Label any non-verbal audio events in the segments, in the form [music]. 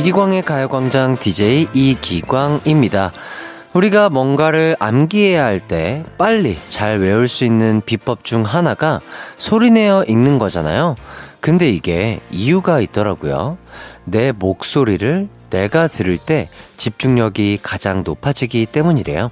이기광의 가요광장 DJ 이기광입니다. 우리가 뭔가를 암기해야 할 때 빨리 잘 외울 수 있는 비법 중 하나가 소리내어 읽는 거잖아요. 근데 이게 이유가 있더라고요. 내 목소리를 내가 들을 때 집중력이 가장 높아지기 때문이래요.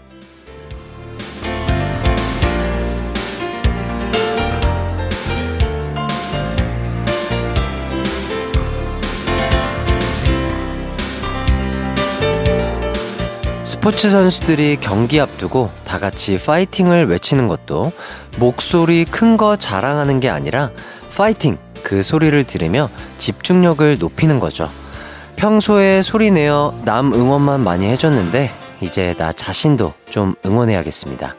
스포츠 선수들이 경기 앞두고 다 같이 파이팅을 외치는 것도 목소리 큰 거 자랑하는 게 아니라 파이팅 그 소리를 들으며 집중력을 높이는 거죠. 평소에 소리 내어 남 응원만 많이 해줬는데 이제 나 자신도 좀 응원해야겠습니다.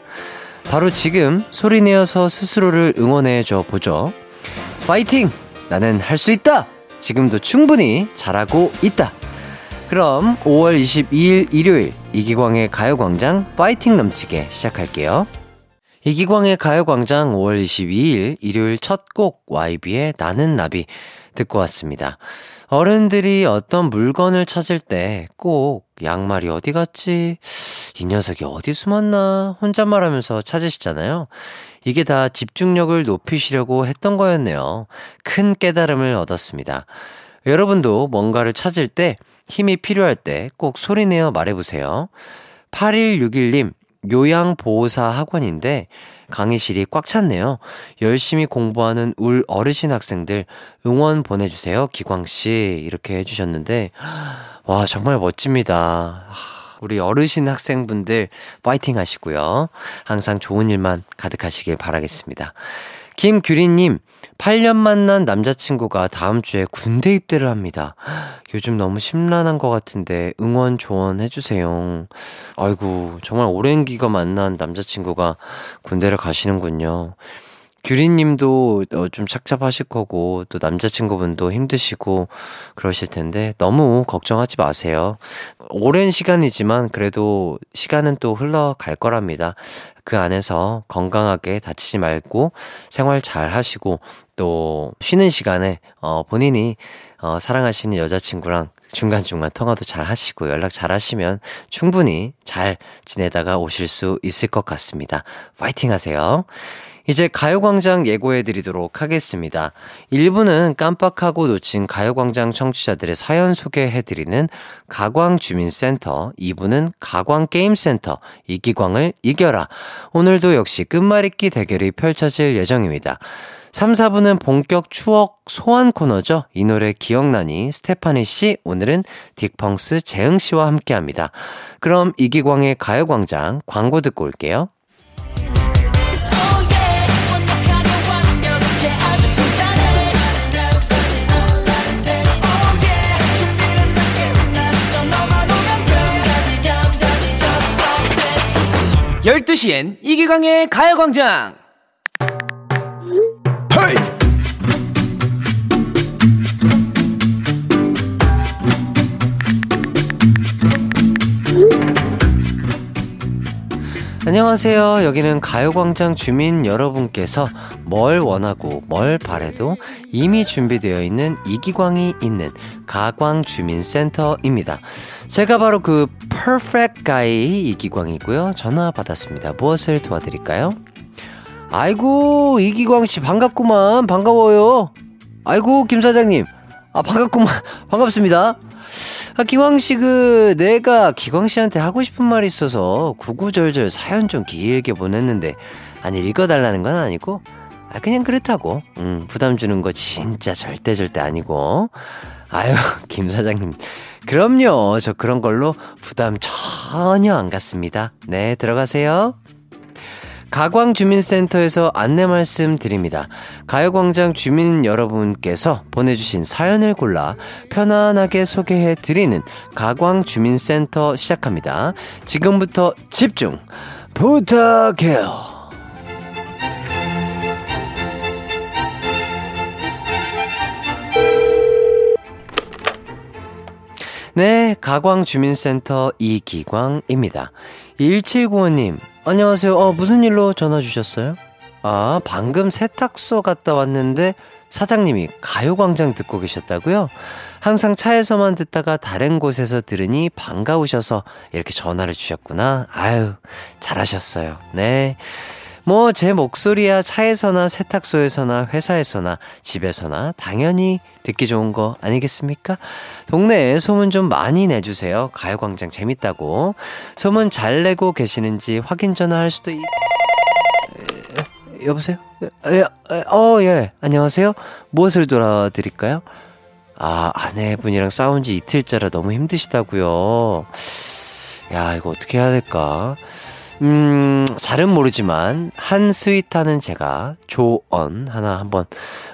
바로 지금 소리 내어서 스스로를 응원해 줘 보죠. 파이팅! 나는 할 수 있다! 지금도 충분히 잘하고 있다! 그럼 5월 22일 일요일 이기광의 가요광장 파이팅 넘치게 시작할게요. 이기광의 가요광장 5월 22일 일요일 첫 곡 YB의 나는 나비 듣고 왔습니다. 어른들이 어떤 물건을 찾을 때 꼭 양말이 어디 갔지? 이 녀석이 어디 숨었나? 혼잣말 하면서 찾으시잖아요. 이게 다 집중력을 높이시려고 했던 거였네요. 큰 깨달음을 얻었습니다. 여러분도 뭔가를 찾을 때 힘이 필요할 때 꼭 소리내어 말해보세요. 8161님, 요양보호사 학원인데 강의실이 꽉 찼네요. 열심히 공부하는 울 어르신 학생들 응원 보내주세요. 기광씨. 이렇게 해주셨는데, 와, 정말 멋집니다. 우리 어르신 학생분들 파이팅 하시고요. 항상 좋은 일만 가득하시길 바라겠습니다. 김규리님, 8년 만난 남자친구가 다음 주에 군대 입대를 합니다. 요즘 너무 심란한 것 같은데 응원 조언 해주세요. 아이고, 정말 오랜 기간 만난 남자친구가 군대를 가시는군요. 규리님도 어, 좀 착잡하실 거고 또 남자친구분도 힘드시고 그러실 텐데 너무 걱정하지 마세요. 오랜 시간이지만 그래도 시간은 또 흘러갈 거랍니다. 그 안에서 건강하게 다치지 말고 생활 잘 하시고 또 쉬는 시간에 어 본인이 어 사랑하시는 여자친구랑 중간중간 통화도 잘 하시고 연락 잘 하시면 충분히 잘 지내다가 오실 수 있을 것 같습니다. 파이팅 하세요. 이제 가요광장 예고해 드리도록 하겠습니다. 1부는 깜빡하고 놓친 가요광장 청취자들의 사연 소개해 드리는 가광주민센터, 2부는 가광게임센터, 이기광을 이겨라. 오늘도 역시 끝말잇기 대결이 펼쳐질 예정입니다. 3, 4부는 본격 추억 소환 코너죠. 이 노래 기억나니 스테파니 씨, 오늘은 딕펑스 재흥 씨와 함께 합니다. 그럼 이기광의 가요광장 광고 듣고 올게요. 12시엔 이기광의 가요광장! 안녕하세요. 여기는 가요광장 주민 여러분께서 뭘 원하고 뭘 바래도 이미 준비되어 있는 이기광이 있는 가광주민센터입니다. 제가 바로 그 퍼펙트 가이 이기광이고요. 전화 받았습니다. 무엇을 도와드릴까요? 아이고, 이기광 씨 반갑구만. 반가워요. 아이고, 김 사장님. 아, 반갑구만. [laughs] 반갑습니다. 아, 기광 씨, 그, 내가 기광 씨한테 하고 싶은 말이 있어서 구구절절 사연 좀 길게 보냈는데, 아니, 읽어달라는 건 아니고, 아, 그냥 그렇다고. 음, 부담 주는 거 진짜 절대 절대 아니고. 아유, [laughs] 김 사장님. 그럼요. 저 그런 걸로 부담 전혀 안 갖습니다. 네, 들어가세요. 가광주민센터에서 안내 말씀 드립니다. 가요광장 주민 여러분께서 보내주신 사연을 골라 편안하게 소개해 드리는 가광주민센터 시작합니다. 지금부터 집중 부탁해요. 네, 가광주민센터 이기광입니다. 1795님, 안녕하세요. 어, 무슨 일로 전화 주셨어요? 아, 방금 세탁소 갔다 왔는데 사장님이 가요광장 듣고 계셨다고요? 항상 차에서만 듣다가 다른 곳에서 들으니 반가우셔서 이렇게 전화를 주셨구나. 아유, 잘하셨어요. 네. 뭐, 제 목소리야 차에서나 세탁소에서나 회사에서나 집에서나 당연히 듣기 좋은 거 아니겠습니까? 동네에 소문 좀 많이 내주세요. 가요광장 재밌다고. 소문 잘 내고 계시는지 확인 전화할 수도 있... 여보세요? 예, 어, 예. 안녕하세요. 무엇을 도와드릴까요? 아, 아내분이랑 싸운 지 이틀째라 너무 힘드시다고요. 야, 이거 어떻게 해야 될까? 음, 잘은 모르지만 한 스윗하는 제가 조언 하나 한번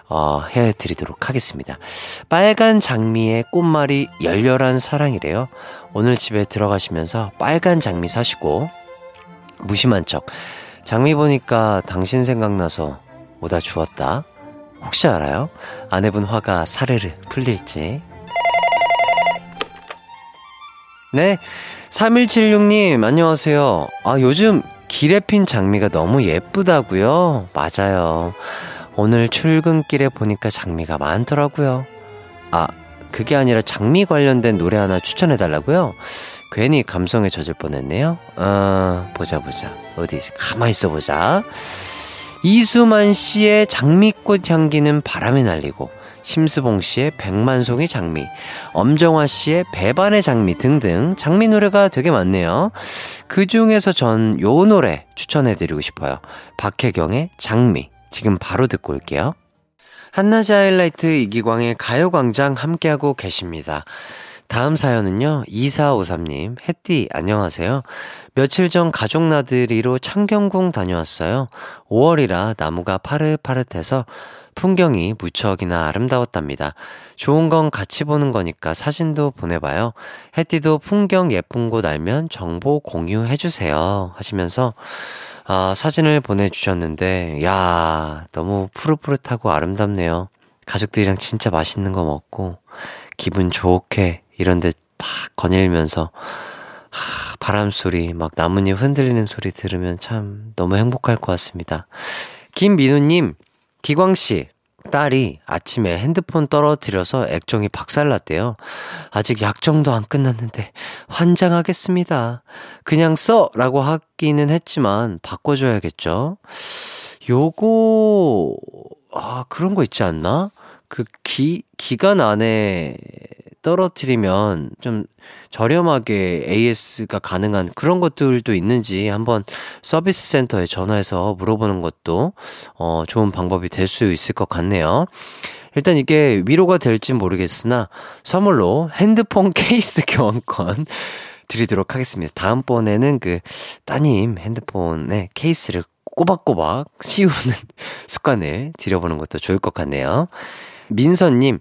어, 해드리도록 하겠습니다. 빨간 장미의 꽃말이 열렬한 사랑이래요. 오늘 집에 들어가시면서 빨간 장미 사시고 무심한 척 장미 보니까 당신 생각나서 오다 주웠다. 혹시 알아요? 아내분 화가 사르르 풀릴지. 네. 3176님, 안녕하세요. 아, 요즘 길에 핀 장미가 너무 예쁘다고요? 맞아요. 오늘 출근길에 보니까 장미가 많더라고요. 아, 그게 아니라 장미 관련된 노래 하나 추천해 달라고요? 괜히 감성에 젖을 뻔했네요. 어, 보자, 보자. 어디, 가만히 있어 보자. 이수만 씨의 장미꽃 향기는 바람에 날리고, 심수봉 씨의 백만송이 장미, 엄정화 씨의 배반의 장미 등등 장미 노래가 되게 많네요. 그 중에서 전 요 노래 추천해드리고 싶어요. 박혜경의 장미. 지금 바로 듣고 올게요. 한낮의 하이라이트 이기광의 가요광장 함께하고 계십니다. 다음 사연은요, 2453님, 햇띠, 안녕하세요. 며칠 전 가족 나들이로 창경궁 다녀왔어요. 5월이라 나무가 파릇파릇해서 풍경이 무척이나 아름다웠답니다. 좋은 건 같이 보는 거니까 사진도 보내봐요. 햇띠도 풍경 예쁜 곳 알면 정보 공유해주세요. 하시면서, 아, 사진을 보내주셨는데, 야 너무 푸릇푸릇하고 아름답네요. 가족들이랑 진짜 맛있는 거 먹고, 기분 좋게 이런데 다 거닐면서 하, 바람 소리, 막 나뭇잎 흔들리는 소리 들으면 참 너무 행복할 것 같습니다. 김민우님, 기광씨, 딸이 아침에 핸드폰 떨어뜨려서 액정이 박살났대요. 아직 약정도 안 끝났는데 환장하겠습니다. 그냥 써! 라고 하기는 했지만 바꿔줘야겠죠? 요거, 아, 그런 거 있지 않나? 그 기, 기간 안에 떨어뜨리면 좀 저렴하게 AS가 가능한 그런 것들도 있는지 한번 서비스 센터에 전화해서 물어보는 것도 어, 좋은 방법이 될 수 있을 것 같네요. 일단 이게 위로가 될지 모르겠으나 선물로 핸드폰 [laughs] 케이스 교환권 드리도록 하겠습니다. 다음번에는 그 따님 핸드폰에 케이스를 꼬박꼬박 씌우는 [laughs] 습관을 들여보는 것도 좋을 것 같네요. 민서님,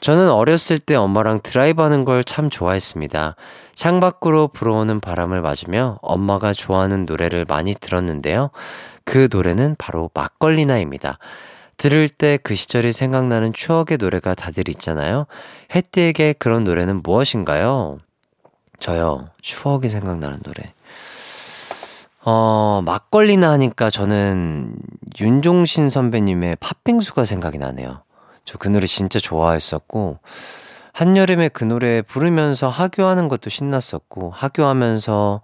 저는 어렸을 때 엄마랑 드라이브 하는 걸 참 좋아했습니다. 창밖으로 불어오는 바람을 맞으며 엄마가 좋아하는 노래를 많이 들었는데요. 그 노래는 바로 막걸리나입니다. 들을 때 그 시절이 생각나는 추억의 노래가 다들 있잖아요. 해띠에게 그런 노래는 무엇인가요? 저요, 추억이 생각나는 노래. 어, 막걸리나 하니까 저는 윤종신 선배님의 팥빙수가 생각이 나네요. 저 그 노래 진짜 좋아했었고, 한여름에 그 노래 부르면서 하교하는 것도 신났었고, 하교하면서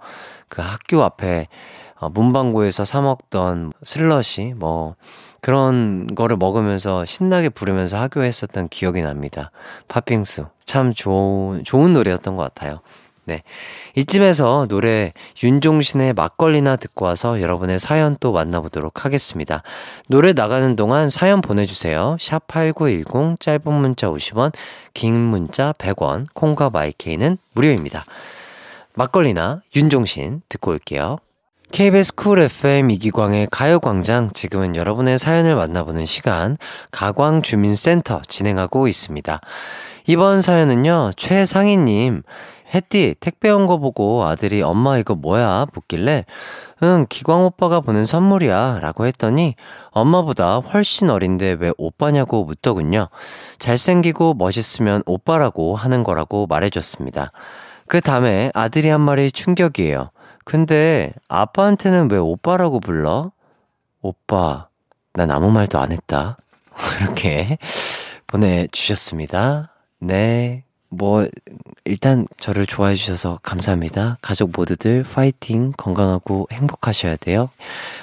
그 학교 앞에 어, 문방구에서 사먹던 슬러시, 뭐, 그런 거를 먹으면서 신나게 부르면서 하교했었던 기억이 납니다. 팥빙수. 참 좋은, 좋은 노래였던 것 같아요. 네. 이쯤에서 노래 윤종신의 막걸리나 듣고 와서 여러분의 사연 또 만나보도록 하겠습니다. 노래 나가는 동안 사연 보내주세요. 샵8910 짧은 문자 50원, 긴 문자 100원, 콩과 마이케이는 무료입니다. 막걸리나 윤종신 듣고 올게요. KBS 쿨 FM 이기광의 가요광장 지금은 여러분의 사연을 만나보는 시간 가광주민센터 진행하고 있습니다. 이번 사연은요 최상희님 햇띠 택배 온 거 보고 아들이 엄마 이거 뭐야 묻길래 응 기광 오빠가 보낸 선물이야 라고 했더니 엄마보다 훨씬 어린데 왜 오빠냐고 묻더군요. 잘생기고 멋있으면 오빠라고 하는 거라고 말해줬습니다. 그 다음에 아들이 한 말이 충격이에요. 근데 아빠한테는 왜 오빠라고 불러? 오빠, 난 아무 말도 안 했다. [laughs] 이렇게 보내주셨습니다. 네. 뭐, 일단 저를 좋아해 주셔서 감사합니다. 가족 모두들 파이팅, 건강하고 행복하셔야 돼요.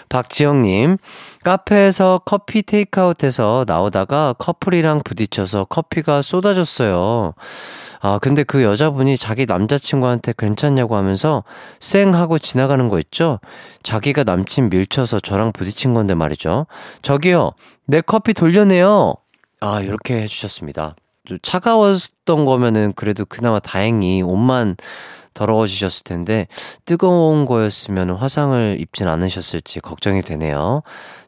박지영 님, 카페에서 커피 테이크아웃해서 나오다가 커플이랑 부딪혀서 커피가 쏟아졌어요. 아, 근데 그 여자분이 자기 남자친구한테 괜찮냐고 하면서 쌩 하고 지나가는 거 있죠? 자기가 남친 밀쳐서 저랑 부딪힌 건데 말이죠. 저기요, 내 커피 돌려내요! 아, 이렇게 해주셨습니다. 차가웠던 거면은 그래도 그나마 다행히 옷만 더러워지셨을 텐데 뜨거운 거였으면 화상을 입진 않으셨을지 걱정이 되네요.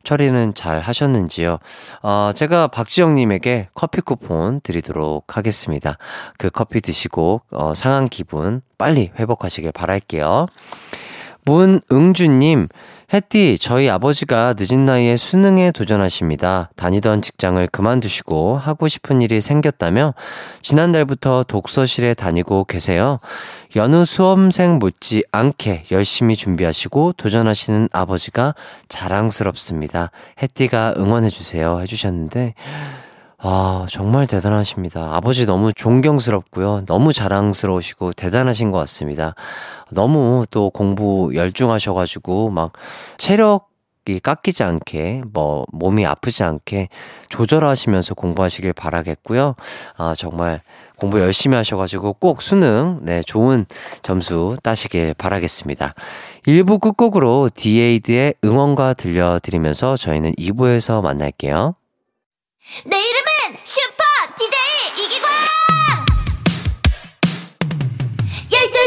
처리는 잘 하셨는지요? 어, 제가 박지영님에게 커피 쿠폰 드리도록 하겠습니다. 그 커피 드시고 어, 상한 기분 빨리 회복하시길 바랄게요. 문응주님, 햇띠, 저희 아버지가 늦은 나이에 수능에 도전하십니다. 다니던 직장을 그만두시고 하고 싶은 일이 생겼다며 지난달부터 독서실에 다니고 계세요. 여느 수험생 못지 않게 열심히 준비하시고 도전하시는 아버지가 자랑스럽습니다. 햇띠가 응원해주세요. 해주셨는데, 아, 정말 대단하십니다. 아버지 너무 존경스럽고요. 너무 자랑스러우시고 대단하신 것 같습니다. 너무 또 공부 열중하셔가지고 막 체력이 깎이지 않게 뭐 몸이 아프지 않게 조절하시면서 공부하시길 바라겠고요. 아, 정말 공부 열심히 하셔가지고 꼭 수능, 네, 좋은 점수 따시길 바라겠습니다. 1부 끝곡으로 디에이드의 응원가 들려드리면서 저희는 2부에서 만날게요. 내 이름은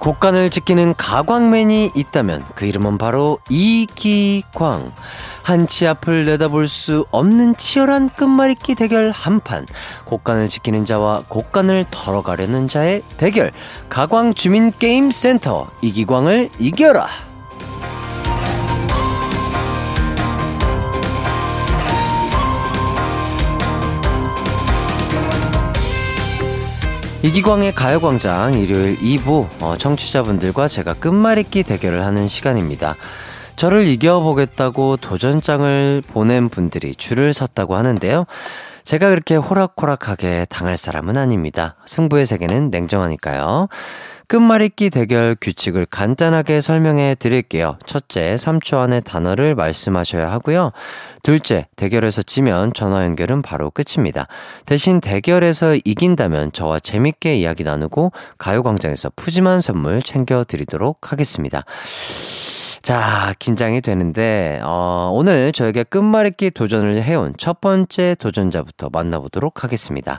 곡간을 지키는 가광맨이 있다면 그 이름은 바로 이기광. 한치 앞을 내다볼 수 없는 치열한 끝말잇기 대결 한판. 곡간을 지키는 자와 곡간을 털어가려는 자의 대결. 가광 주민 게임 센터 이기광을 이겨라. 이기광의 가요광장 일요일 2부 어, 청취자분들과 제가 끝말잇기 대결을 하는 시간입니다. 저를 이겨보겠다고 도전장을 보낸 분들이 줄을 섰다고 하는데요. 제가 그렇게 호락호락하게 당할 사람은 아닙니다. 승부의 세계는 냉정하니까요. 끝말잇기 대결 규칙을 간단하게 설명해 드릴게요. 첫째, 3초 안에 단어를 말씀하셔야 하고요. 둘째, 대결에서 지면 전화 연결은 바로 끝입니다. 대신 대결에서 이긴다면 저와 재밌게 이야기 나누고 가요광장에서 푸짐한 선물 챙겨 드리도록 하겠습니다. 자, 긴장이 되는데, 어, 오늘 저에게 끝말잇기 도전을 해온 첫 번째 도전자부터 만나보도록 하겠습니다.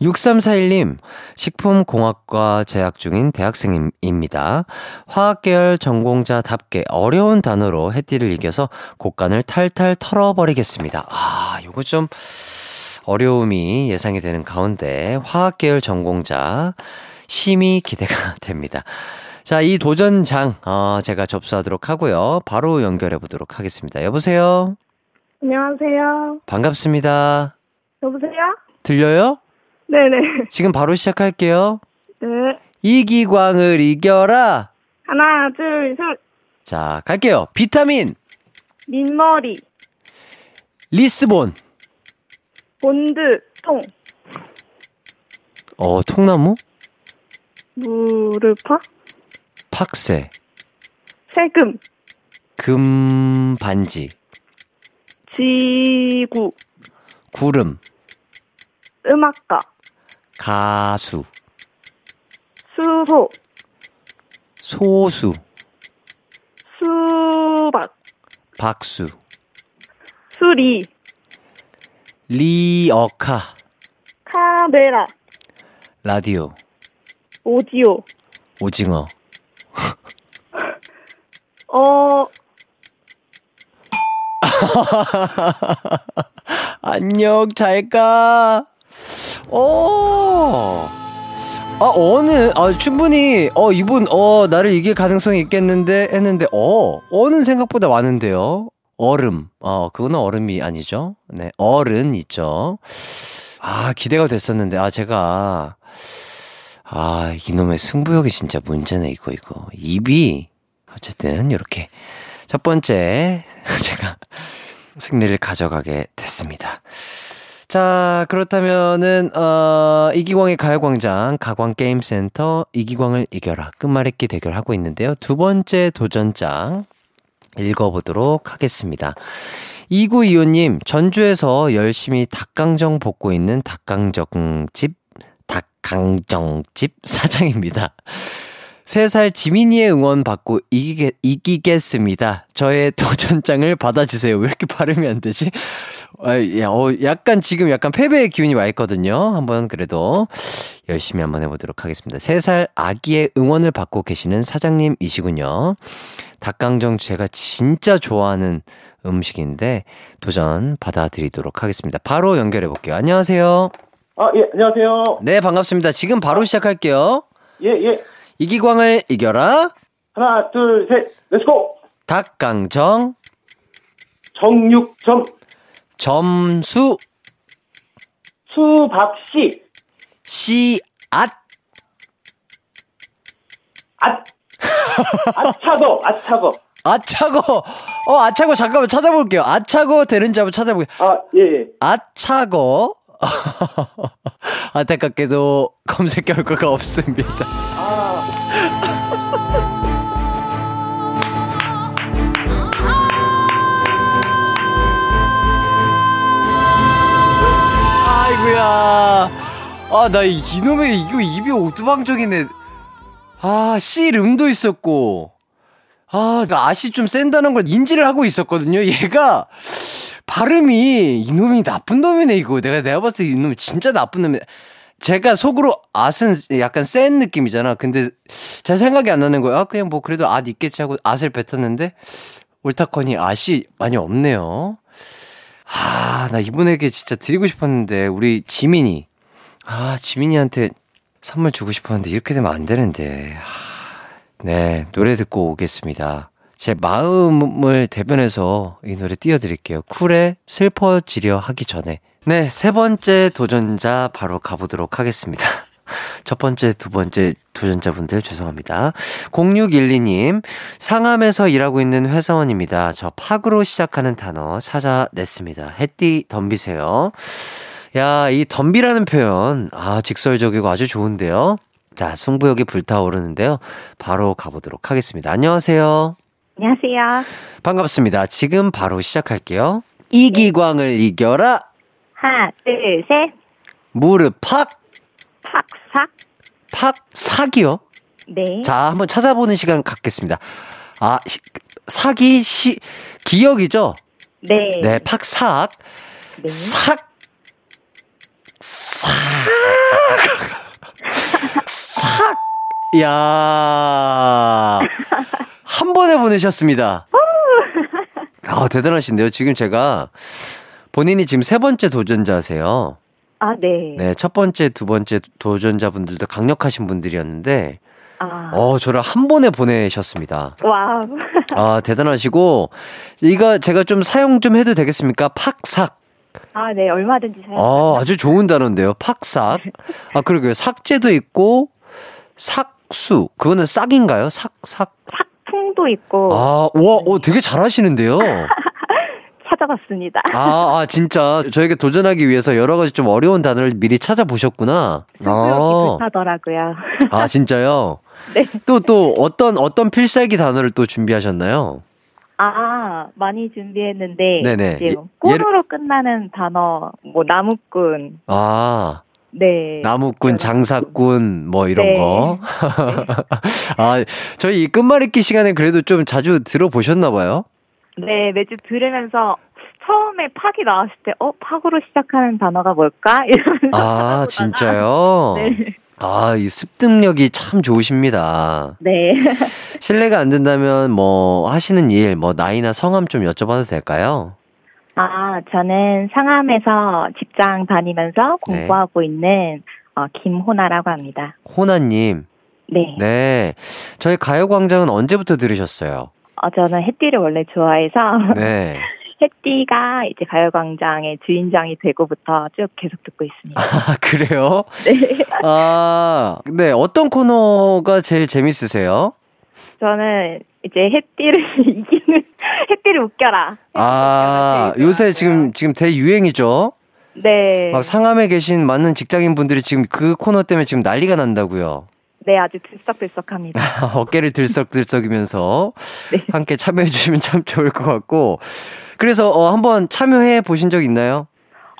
6341님, 식품공학과 재학 중인 대학생입니다. 화학계열 전공자답게 어려운 단어로 해띠를 이겨서 곡간을 탈탈 털어버리겠습니다. 아, 요거 좀 어려움이 예상이 되는 가운데 화학계열 전공자 심히 기대가 [laughs] 됩니다. 자, 이 도전장, 어, 제가 접수하도록 하고요. 바로 연결해 보도록 하겠습니다. 여보세요? 안녕하세요. 반갑습니다. 여보세요? 들려요? 네네. 지금 바로 시작할게요. 네. 이기광을 이겨라! 하나, 둘, 셋. 자, 갈게요. 비타민, 민머리, 리스본, 본드, 통, 어, 통나무, 무르파, 팍새, 세금, 금 반지, 지구, 구름, 음악가, 가수, 수소, 소수, 수박, 박수, 수리, 리어카, 카메라, 라디오, 오디오, 오징어. 어, [laughs] 안녕, 잘 가. 오. 아, 어느, 아, 충분히, 어, 이분, 어, 나를 이길 가능성이 있겠는데, 했는데, 어, 어는 생각보다 많은데요. 얼음. 어, 그거는 얼음이 아니죠. 네, 얼은 있죠. 아, 기대가 됐었는데, 아, 제가, 아, 이놈의 승부욕이 진짜 문제네, 이거, 이거. 입이, 어쨌든, 이렇게. 첫 번째, [laughs] 제가 승리를 가져가게 됐습니다. 자, 그렇다면은, 어, 이기광의 가요광장, 가광게임센터, 이기광을 이겨라. 끝말잇기 대결하고 있는데요. 두 번째 도전장 읽어보도록 하겠습니다. 2925님, 전주에서 열심히 닭강정 볶고 있는 닭강정집, 닭 강정집 [laughs] 사장입니다. 3살 지민이의 응원 받고 이기게, 이기겠습니다. 저의 도전장을 받아주세요. 왜 이렇게 발음이 안 되지? 아, 야, 어, 약간 지금 약간 패배의 기운이 와 있거든요. 한번 그래도 열심히 한번 해보도록 하겠습니다. 3살 아기의 응원을 받고 계시는 사장님이시군요. 닭강정 제가 진짜 좋아하는 음식인데 도전 받아드리도록 하겠습니다. 바로 연결해 볼게요. 안녕하세요. 아, 예, 안녕하세요. 네, 반갑습니다. 지금 바로 시작할게요. 예, 예. 이기광을 이겨라. 하나, 둘, 셋, let's go! 닭강정 정육점, 점수 수박씨, 씨앗 아, 아차거, 아차거. 아차고 어 아차고 잠깐만 찾아볼게요. 아차고 되는지 한번 찾아볼게요. 아, 예, 예. 아차고 [laughs] 안타깝게도 검색 결과가 없습니다. [laughs] 아이고야. 아, 나 이놈의 이거 입이 오두방정이네. 아, 씨름도 있었고. 아, 그 아시 좀 센다는 걸 인지를 하고 있었거든요. 얘가 발음이 이놈이 나쁜 놈이네 이거. 내가 내가 봤을 때 이놈 진짜 나쁜 놈이네. 제가 속으로 앗은 약간 센 느낌이잖아. 근데 제 생각이 안 나는 거야. 아, 그냥 뭐 그래도 앗 있겠지 하고 앗을 뱉었는데 옳다커니 앗이 많이 없네요. 아, 나 이분에게 진짜 드리고 싶었는데 우리 지민이 아, 지민이한테 선물 주고 싶었는데 이렇게 되면 안 되는데. 하, 네, 노래 듣고 오겠습니다. 제 마음을 대변해서 이 노래 띄워드릴게요. 쿨의 슬퍼지려 하기 전에. 네, 세 번째 도전자 바로 가보도록 하겠습니다. [laughs] 첫 번째, 두 번째 도전자분들 죄송합니다. 0612님, 상암에서 일하고 있는 회사원입니다. 저 팍으로 시작하는 단어 찾아냈습니다. 햇띠 덤비세요. 야, 이 덤비라는 표현, 아, 직설적이고 아주 좋은데요. 자, 승부욕이 불타오르는데요. 바로 가보도록 하겠습니다. 안녕하세요. 안녕하세요. 반갑습니다. 지금 바로 시작할게요. 이기광을 이겨라. 하나, 둘, 셋. 무릎 팍, 팍 삭. 팍, 사기요. 네. 자, 한번 찾아보는 시간 갖겠습니다. 아, 시- 사기, 시, 기억이죠? 네. 네, 팍 삭. 네. 삭, 삭, [laughs] 삭. 야 [laughs] 한 번에 보내셨습니다. 아, 대단하신데요. 지금 제가 본인이 지금 세 번째 도전자세요. 아, 네. 네, 첫 번째, 두 번째 도전자분들도 강력하신 분들이었는데, 아. 어, 저를 한 번에 보내셨습니다. wow. 아, 대단하시고, 이거 제가 좀 사용 좀 해도 되겠습니까? 팍삭. 아, 네. 얼마든지 사용. 아, 아주 좋은 단어인데요. 팍삭. 아, 그러게요. 삭제도 있고, 삭수. 그거는 싹인가요? 삭, 삭. 삭 풍도 있고 아, 와, 오, 되게 잘하시는데요. [laughs] 찾아봤습니다. 아, 아, 진짜. 저에게 도전하기 위해서 여러 가지 좀 어려운 단어를 미리 찾아보셨구나. 승부욕이 불타더라고요. 아, 진짜요? [laughs] 네. 또, 또, 어떤, 어떤 필살기 단어를 또 준비하셨나요? 아, 많이 준비했는데 네네. 이제 예- 꼬로로 끝나는 단어 뭐 나무꾼. 아, 네. 나무꾼, 장사꾼, 뭐 이런 네. 거. [laughs] 아, 저희 이 끝말잇기 시간에 그래도 좀 자주 들어보셨나 봐요? 네, 매주 들으면서 처음에 팍이 나왔을 때, 어, 팍으로 시작하는 단어가 뭘까? [laughs] 이러면서. 아, 진짜요? 네. 아, 이 습득력이 참 좋으십니다. 네. 실례가 안 된다면 뭐 하시는 일, 뭐 나이나 성함 좀 여쭤봐도 될까요? 아, 저는 상암에서 직장 다니면서 공부하고 있는 어, 김호나라고 합니다. 호나님. 네. 네. 저희 가요광장은 언제부터 들으셨어요? 어, 저는 햇띠를 원래 좋아해서 [laughs] 네. 햇띠가 이제 가요광장의 주인장이 되고부터 쭉 계속 듣고 있습니다. [laughs] 아, 그래요? 네. 아, 네. 어떤 코너가 제일 재밌으세요? 저는 이제 햇띠를 [laughs] 이기는 햇띠를 웃겨라. 아, 제일 요새. 지금, 지금 대유행이죠? 네. 막 상암에 계신 많은 직장인 분들이 지금 그 코너 때문에 지금 난리가 난다고요. 네, 아주 들썩들썩합니다. [laughs] 어깨를 들썩들썩이면서 [laughs] 네. 함께 참여해 주시면 참 좋을 것 같고. 그래서 어, 한번 참여해 보신 적 있나요?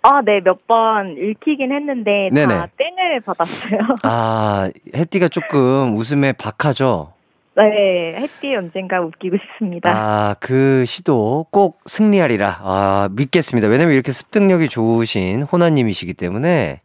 아, 네, 몇 번 읽히긴 했는데 네네. 다 땡을 받았어요. 아, 혜띠가 조금 웃음에 박하죠? 네, 햇띠 언젠가 웃기고 싶습니다. 아, 그 시도 꼭 승리하리라. 아, 믿겠습니다. 왜냐면 이렇게 습득력이 좋으신 호나님이시기 때문에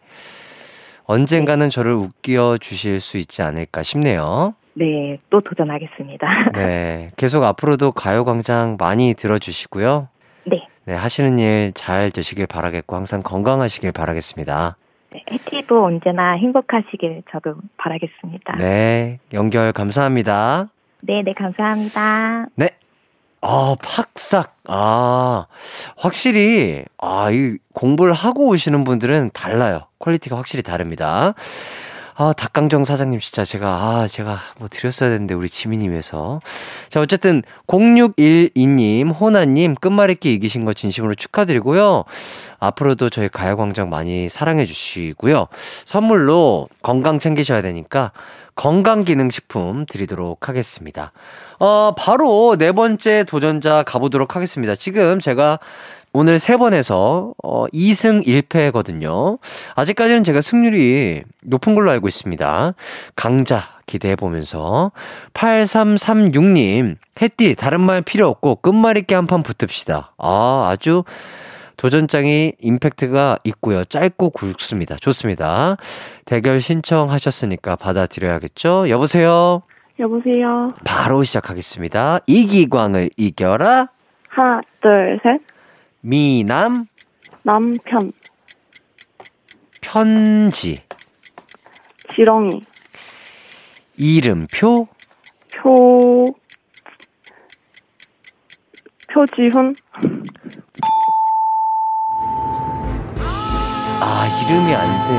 언젠가는 저를 웃겨 주실 수 있지 않을까 싶네요. 네, 또 도전하겠습니다. [laughs] 네. 계속 앞으로도 가요광장 많이 들어주시고요. 네. 네, 하시는 일 잘 되시길 바라겠고, 항상 건강하시길 바라겠습니다. 네, 햇띠도 언제나 행복하시길 저도 바라겠습니다. 네. 연결 감사합니다. 네, 네, 감사합니다. 네. 아, 팍삭. 아, 확실히, 아, 이 공부를 하고 오시는 분들은 달라요. quality가 확실히 다릅니다. 아, 닭강정 사장님 진짜 제가, 아, 제가 뭐 드렸어야 되는데, 우리 지민님에서. 자, 어쨌든, 0612님, 호나님, 끝말잇기 이기신 거 진심으로 축하드리고요. 앞으로도 저희 가요광장 많이 사랑해 주시고요. 선물로 건강 챙기셔야 되니까, 건강기능식품 드리도록 하겠습니다. 어, 바로 네 번째 도전자 가보도록 하겠습니다. 지금 제가 오늘 세 번에서 어, 2승 1패거든요. 아직까지는 제가 승률이 높은 걸로 알고 있습니다. 강자 기대해 보면서 8336님 햇띠 다른 말 필요 없고 끝말잇기 한판 붙읍시다. 아 아주 도전장이 임팩트가 있고요. 짧고 굵습니다. 좋습니다. 대결 신청하셨으니까 받아드려야겠죠? 여보세요? 여보세요. 바로 시작하겠습니다. 이기광을 이겨라. 하나, 둘, 셋. 미남 남편, 편지 지렁이, 이름표 표, 표지훈, 아 이름이 안 돼.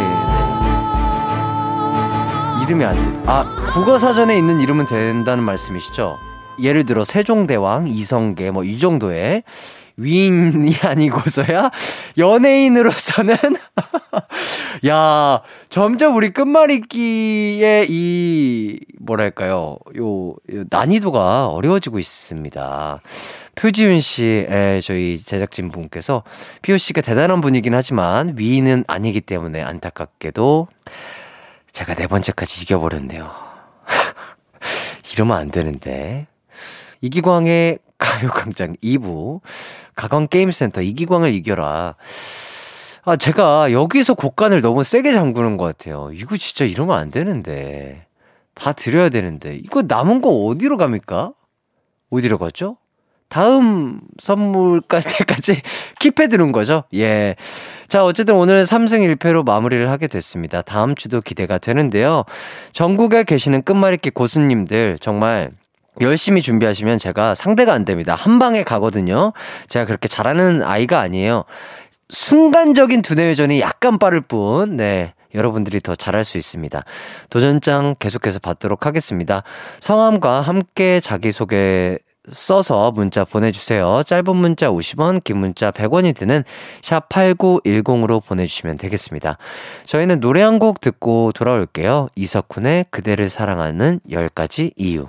이름이 안 돼. 아 국어 사전에 있는 이름은 된다는 말씀이시죠? 예를 들어 세종대왕, 이성계 뭐 이 정도의 위인이 [laughs] 아니고서야 연예인으로서는 [laughs] 야 점점 우리 끝말잇기의 이 뭐랄까요 요, 요 난이도가 어려워지고 있습니다. 표지윤 씨의 저희 제작진 분께서 피오 씨가 대단한 분이긴 하지만 위인은 아니기 때문에 안타깝게도 제가 네 번째까지 이겨버렸네요. [laughs] 이러면 안 되는데. 이기광의 가요광장 2부, 가광게임센터 이기광을 이겨라. 아, 제가 여기서 곡간을 너무 세게 잠그는 것 같아요. 이거 진짜 이러면 안 되는데. 다 드려야 되는데. 이거 남은 거 어디로 갑니까? 어디로 가죠? 다음 선물 깔 [laughs] 때까지 킵해 두는 거죠. 예. 자, 어쨌든 오늘 3승 1패로 마무리를 하게 됐습니다. 다음 주도 기대가 되는데요. 전국에 계시는 끝말잇기 고수님들 정말 열심히 준비하시면 제가 상대가 안 됩니다. 한 방에 가거든요. 제가 그렇게 잘하는 아이가 아니에요. 순간적인 두뇌 회전이 약간 빠를 뿐, 네. 여러분들이 더 잘할 수 있습니다. 도전장 계속해서 받도록 하겠습니다. 성함과 함께 자기소개 써서 문자 보내주세요. 짧은 문자 50원, 긴 문자 100원이 드는 샵8910으로 보내주시면 되겠습니다. 저희는 노래 한 곡 듣고 돌아올게요. 이석훈의 그대를 사랑하는 10가지 이유.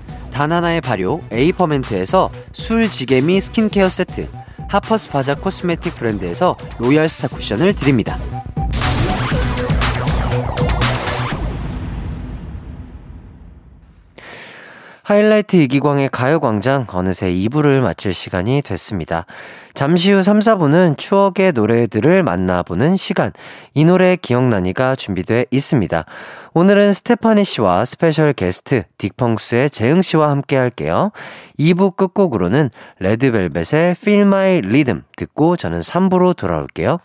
단 하나의 발효 에이퍼멘트에서 술지개미 스킨케어 세트, 하퍼스 바자 코스메틱 브랜드에서 로얄 스타 쿠션을 드립니다. 하이라이트 이기광의 가요광장 어느새 2부를 마칠 시간이 됐습니다. 잠시 후 3, 4부는 추억의 노래들을 만나보는 시간. 이 노래 기억나니가 준비돼 있습니다. 오늘은 스테파니 씨와 스페셜 게스트 딕펑스의 재흥 씨와 함께 할게요. 2부 끝곡으로는 레드벨벳의 Feel My Rhythm 듣고 저는 3부로 돌아올게요.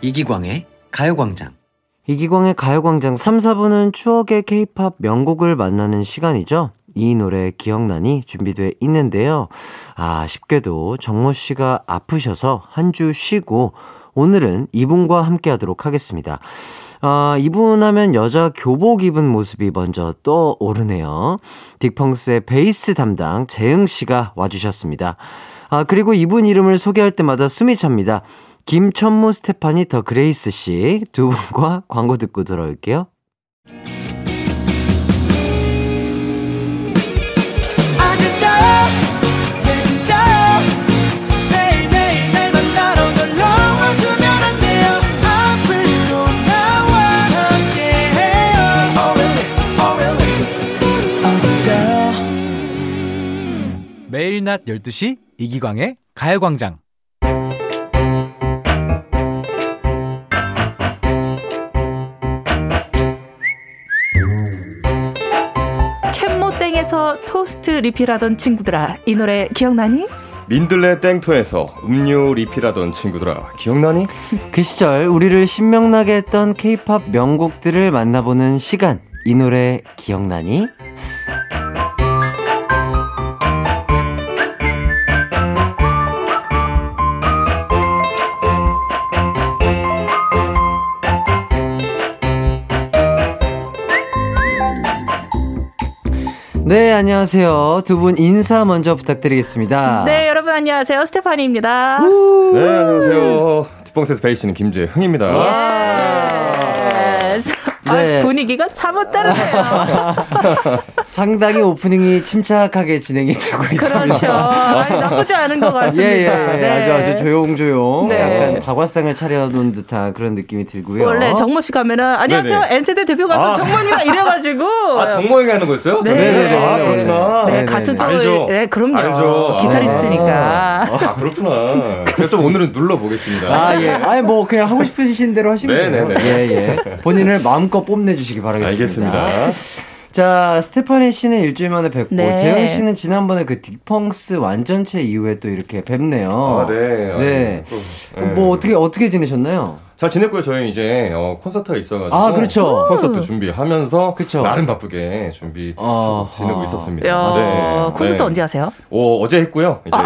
이기광의 가요광장. 이기광의 가요광장 3, 4부는 추억의 케이팝 명곡을 만나는 시간이죠. 이 노래 기억나니 준비돼 있는데요. 아, 쉽게도 정모 씨가 아프셔서 한 주 쉬고 오늘은 이분과 함께 하도록 하겠습니다. 아, 이분 하면 여자 교복 입은 모습이 먼저 떠오르네요. 딕펑스의 베이스 담당 재흥 씨가 와주셨습니다. 아, 그리고 이분 이름을 소개할 때마다 숨이 찹니다. 김천무 스테파니 더 그레이스 씨 두 분과 [laughs] 광고 듣고 돌아올게요. 아 진짜요? 네 진짜요? 매일매일 날 만나러 놀러 와주면 안 돼요. 앞으로 나와 함께해요. Oh oh. 아 매일 낮 12시 이기광의 가요광장 토스트 리필하던 친구들아 이 노래 기억나니? 민들레 땡토에서 음료 리필하던 친구들아 기억나니? [laughs] 그 시절 우리를 신명나게 했던 케이팝 명곡들을 만나보는 시간. 이 노래 기억나니? 네, 안녕하세요. 두 분 인사 먼저 부탁드리겠습니다. 네 여러분 안녕하세요 스테파니입니다 네 안녕하세요 뒷봉스에서 베이스는 김재흥입니다 예. 네. 아, 분위기가 사뭇 다르네요 [laughs] 상당히 오프닝이 침착하게 진행이 되고 있습니다. 그렇죠 아니, 나쁘지 않은 것 같습니다 [laughs] 예, 예, 예. 네. 아주 아주 조용조용. 네. 약간 다과상을 차려놓은 듯한 그런 느낌이 들고요. 원래 정모 씨 가면은 안녕하세요 네네. N세대 대표 가수 아. 정모입니다 이래가지고 [laughs] 아 정모형이 하는 거였어요? 네. 네네네. 아 그렇구나 네, 네네네. 같은 또 알죠. 네, 그럼요. 알죠. 기타리스트니까. 아 그렇구나 그래서 오늘은 눌러보겠습니다 아, 예. 아니, 뭐, 그냥 하고 싶으신 대로 하시면 돼요. 네네네. 예, 예. 본인을 마음껏 뽐내주시기 바라겠습니다. 알겠습니다 자, 스테파니 씨는 일주일 만에 뵙고, 네. 재영 씨는 지난번에 그 딕펑스 완전체 이후에 또 이렇게 뵙네요. 아, 네. 네. 또, 네. 뭐, 어떻게, 어떻게 지내셨나요? 잘 지냈고요. 저희 이제 어, 콘서트가 있어가지고 아, 그렇죠. 콘서트 준비하면서 그쵸. 나름 바쁘게 준비 어, 지내고 아. 있었습니다. 야, 네. 콘서트 네. 언제 하세요? 어, 어제 했고요. 이제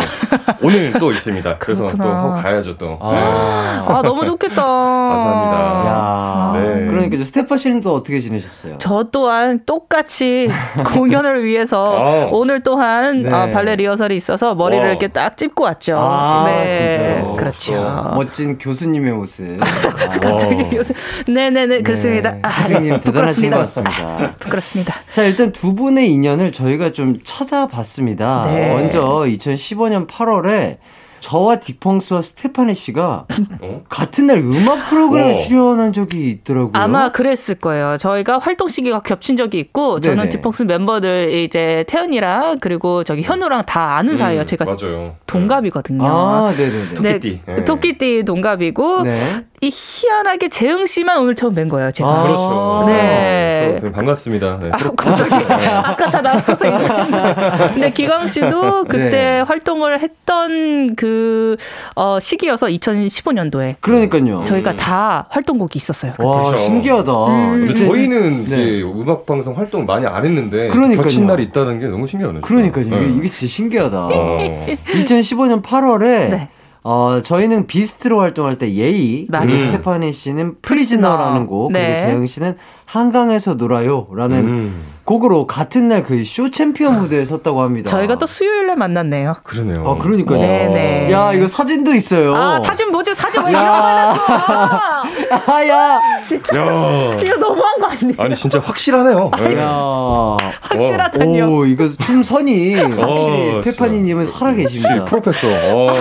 오늘 또 있습니다. [laughs] 그래서 그렇구나. 또 하고 가야죠 또. 네. 아. 아, 너무 좋겠다. 감사합니다. 야 네. 그러니까 스테파 씨는 또 어떻게 지내셨어요? 저 또한 똑같이 [laughs] 공연을 위해서 아. 오늘 또한 네. 어, 발레 리허설이 있어서 머리를 와. 이렇게 딱 찝고 왔죠. 아, 네, 진짜요? 그렇죠. 멋진 교수님의 모습. 아, [laughs] 갑자기 요새 네네네 그렇습니다. 네, 아, 선생님 대단하신 부끄럽습니다. 것 같습니다. 부끄럽습니다. 자, 일단 두 분의 인연을 저희가 좀 찾아봤습니다. 네. 먼저 2015년 8월에 저와 딕펑스와 스테파니 씨가 어? 같은 날 음악 프로그램에 어. 출연한 적이 있더라고요. 아마 그랬을 거예요. 저희가 활동 시기가 겹친 적이 있고 저는 네네. 디펑스 멤버들 이제 태연이랑 그리고 저기 현우랑 다 아는 사이예요. 음, 제가 맞아요. 동갑이거든요. 아, 네네네. 토끼띠. 네, 네. 토끼띠 동갑이고 네. 이 희한하게 재흥 씨만 오늘 처음 뵌 거예요. 제가. 아, 그렇죠. 네. 저 되게 반갑습니다. 네. 아, 갑자기 아까 다 나와서. 근데 기광 씨도 그때 네. 활동을 했던 그 어, 시기여서 2015년도에 그러니까요. 저희가 다 활동곡이 있었어요. 와, 그렇죠. 신기하다. 근데 이제- 저희는 이제 네. 음악 방송 활동 많이 안 했는데 그러니까요. 겹친 날이 있다는 게 너무 신기하네요. 그러니까요. 네. 이게 진짜 신기하다. 어. 2015년 8월에 네. 어, 저희는 비스트로 활동할 때 예의, 맞아요. 그리고 음. 스테파니 씨는 Prisoner. Prisoner라는 곡, 네. 그리고 재영 씨는 한강에서 놀아요라는 음. 곡으로 같은 날 그 쇼 챔피언 무대에 섰다고 합니다. 저희가 또 수요일에 만났네요. 그러네요. 아, 그러니까요. 와. 네네. 야, 이거 사진도 있어요. 아 사진 뭐죠? 사진 왜 야. 이런 거 해놨어? 아, 야. 진짜 야. 이거 너무한 거 아니에요? 아니 진짜 확실하네요. 네. 야. 확실하다니요. 오, 이거 춤선이 확실히 어, 스테파니님은 진짜. 살아 역시 계십니다. 프로페서. 어.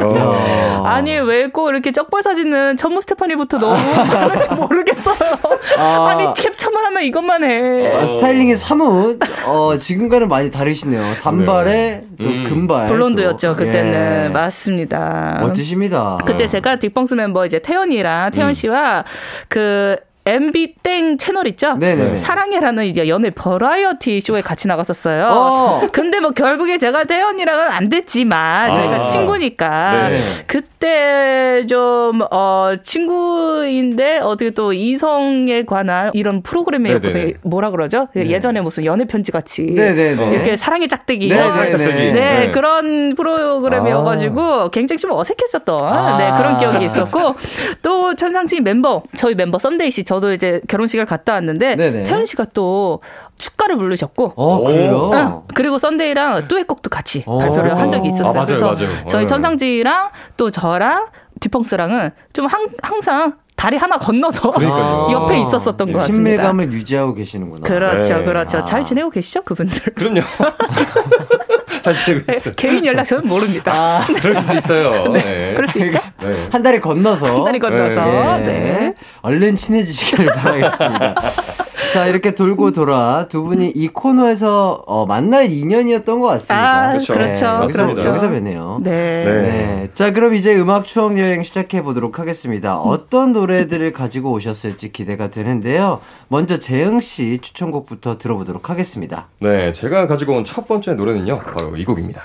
야. 아니 왜 꼭 이렇게 쩍벌 사진은 천무 스테파니부터 너무 많은지 [laughs] 모르겠어요. 아. 아. 니 캡처만 하면 이것만 해. 아, 스타일링이 사뭇 어, 지금과는 많이 다르시네요. 단발에 또 음. 금발. 블론드였죠 또. 그때는 예. 맞습니다. 멋지십니다. 그때 제가 딕펑스 멤버 이제 태연이랑 태연 음. 씨와 그 MB 땡 채널 있죠? 네네네. 사랑해라는 이제 연애 버라이어티 쇼에 같이 나갔었어요. 어. 근데 뭐 결국에 제가 태연이랑은 안 됐지만 저희가 아. 친구니까 네. 그때 좀 어, 친구인데 어떻게 또 이성에 관한 이런 프로그램이었거든요. 네네네. 뭐라 그러죠? 예전에 무슨 연애 편지 같이 네네네. 이렇게 사랑의 짝대기 네네네. 어, 살짝대기. 네, 네. 그런 프로그램이어가지고 굉장히 좀 어색했었던 아. 네, 그런 기억이 있었고 또 천상치 멤버 저희 멤버 썸데이 씨 저도 이제 결혼식을 갔다 왔는데 네네. 태연 씨가 또 축가를 부르셨고 어, 그래요? 응. 그리고 썬데이랑 듀엣곡도 같이 어. 발표를 한 적이 있었어요. 아, 맞아요, 그래서 맞아요. 저희 네. 천상지랑 또 저랑 디펑스랑은 좀 항, 항상 다리 하나 건너서 그러니까요. [laughs] 옆에 있었었던 것 같습니다. 친밀감을 유지하고 계시는구나. 그렇죠, 네. 그렇죠. 아. 잘 지내고 계시죠, 그분들? 그럼요. [laughs] 잘 지내고 있어요. 개인 연락 저는 모릅니다. 아, 그럴 수도 있어요. [laughs] 네. 그럴 수 있죠? 네. 한 달에 건너서. 한 다리 건너서. 네. 네. 얼른 친해지시길 바라겠습니다. [laughs] 자, 이렇게 돌고 돌아 두 분이 이 코너에서 어, 만날 인연이었던 것 같습니다. 아, 그렇죠. 그렇죠. 맞습니다. 그렇죠. 여기서 뵙네요. 네. 네. 네. 자, 그럼 이제 음악 추억 여행 시작해 보도록 하겠습니다. 어떤 노래들을 가지고 오셨을지 기대가 되는데요. 먼저 재영 씨 추천곡부터 들어보도록 하겠습니다. 네, 제가 가지고 온 첫 번째 노래는요. 바로 이 곡입니다.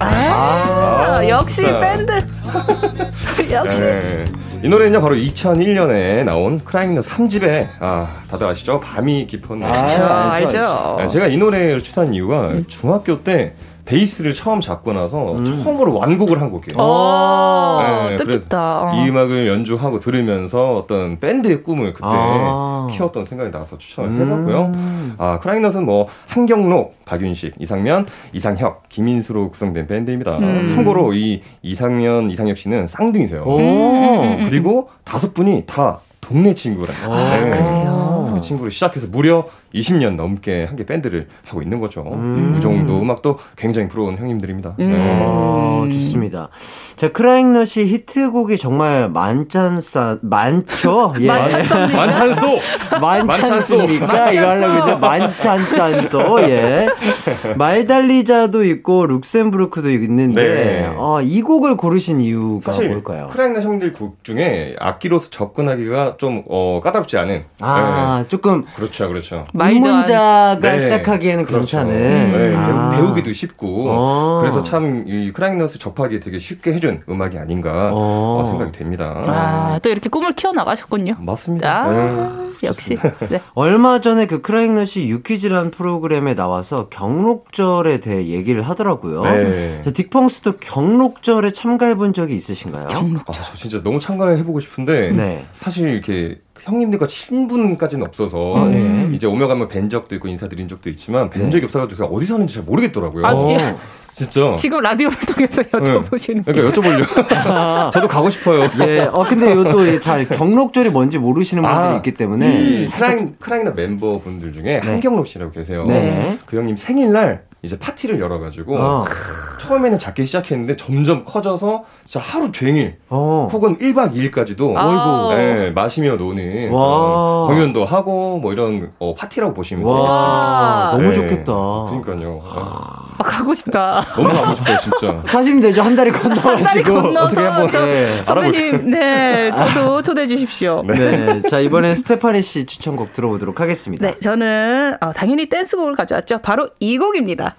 아, 역시 진짜. 밴드. [laughs] 역시. 네. 이 노래는요, 바로 2001년에 나온 크라잉너 3집에, 아, 다들 아시죠? 밤이. 그렇죠. 아, 알죠, 알죠. 네, 제가 이 노래를 추천한 이유가 중학교 때 베이스를 처음 잡고 나서 처음으로 완곡을 한 곡이에요. 어, 네, 뜻깊다. 어. 이 음악을 연주하고 들으면서 어떤 밴드의 꿈을 그때 아. 키웠던 생각이 나서 추천을 해봤고요. 아, 크라잉넛은 뭐 한경록, 박윤식, 이상면, 이상혁, 김인수로 구성된 밴드입니다. 음. 참고로 이 이상면, 이상혁 씨는 쌍둥이세요. 오. 그리고 다섯 분이 다 동네 친구라. 아, 그래요? 그 친구를 시작해서 무려 20년 넘게 함께 밴드를 하고 있는 거죠. 음. 그 정도 음악도 굉장히 부러운 형님들입니다. 음. 네. 어, 좋습니다. 자, 크라잉넛이 히트곡이 정말 많잖소, 많죠? [laughs] 예. 많잖소! [laughs] 많잖소. 이거 하려고 했는데 많잖잖소, 예. [laughs] 말달리자도 있고, 룩셈부르크도 있는데, 네. 어, 이 곡을 고르신 이유가 사실 뭘까요? 크라잉넛 형님들 곡 중에 악기로서 접근하기가 좀 어, 까다롭지 않은. 아, 조금 네. 그렇죠, 그렇죠. 입문자가 네. 시작하기에는 그렇죠. 괜찮은. 네, 아. 배우, 기도 쉽고 어. 그래서 참 이 크라잉넛을 접하기 되게 쉽게 해준 음악이 아닌가 어. 어, 생각이 됩니다. 아, 또 이렇게 꿈을 키워 나가셨군요. 맞습니다. 아, 네. 역시. 네. 얼마 전에 그 크라잉넛이 유퀴즈라는 프로그램에 나와서 경록절에 대해 얘기를 하더라고요. 네. 자, 딕펑스도 경록절에 참가해 본 적이 있으신가요? 아, 저 진짜 너무 참가해 보고 싶은데 네. 사실 이렇게 형님들과 친분까지는 없어서 아, 예. 이제 오며가며 뵌 적도 있고 인사드린 적도 있지만 뵌 네. 적이 없어가지고 제가 어디서 하는지 잘 모르겠더라고요. 아, 어. 예. [laughs] 진짜. 지금 라디오를 통해서 여쭤보시는 게. 그러니까 여쭤보려고. [laughs] 저도 가고 싶어요. 예, 어 근데 이것도 잘 경록절이 뭔지 모르시는 분들이 아, 있기 때문에 이 살짝- 크라잉 크라잉너 멤버분들 중에 한경록 씨라고 계세요. 네. 그 형님 생일날 이제 파티를 열어가지고 어. 처음에는 작게 시작했는데 점점 커져서 진짜 하루 종일 어. 혹은 1박 2일까지도 아이고. 네, 마시며 노는 와. 그런 공연도 하고 뭐 이런 어, 파티라고 보시면 되겠습니다. 와, 너무 네. 좋겠다. 그러니까요. 아, 아, 가고 싶다. 너무 가고 싶어요, 진짜. [laughs] 하시면 되죠. 한 달이 건너가지고. 건너서 어떻게 한번 저 네. 선배님, 네, 저도 초대해 주십시오. 네. 네. 자, 이번엔 스테파니 씨 추천곡 들어보도록 하겠습니다. 저는 어, 당연히 댄스곡을 가져왔죠. 바로 이 곡입니다.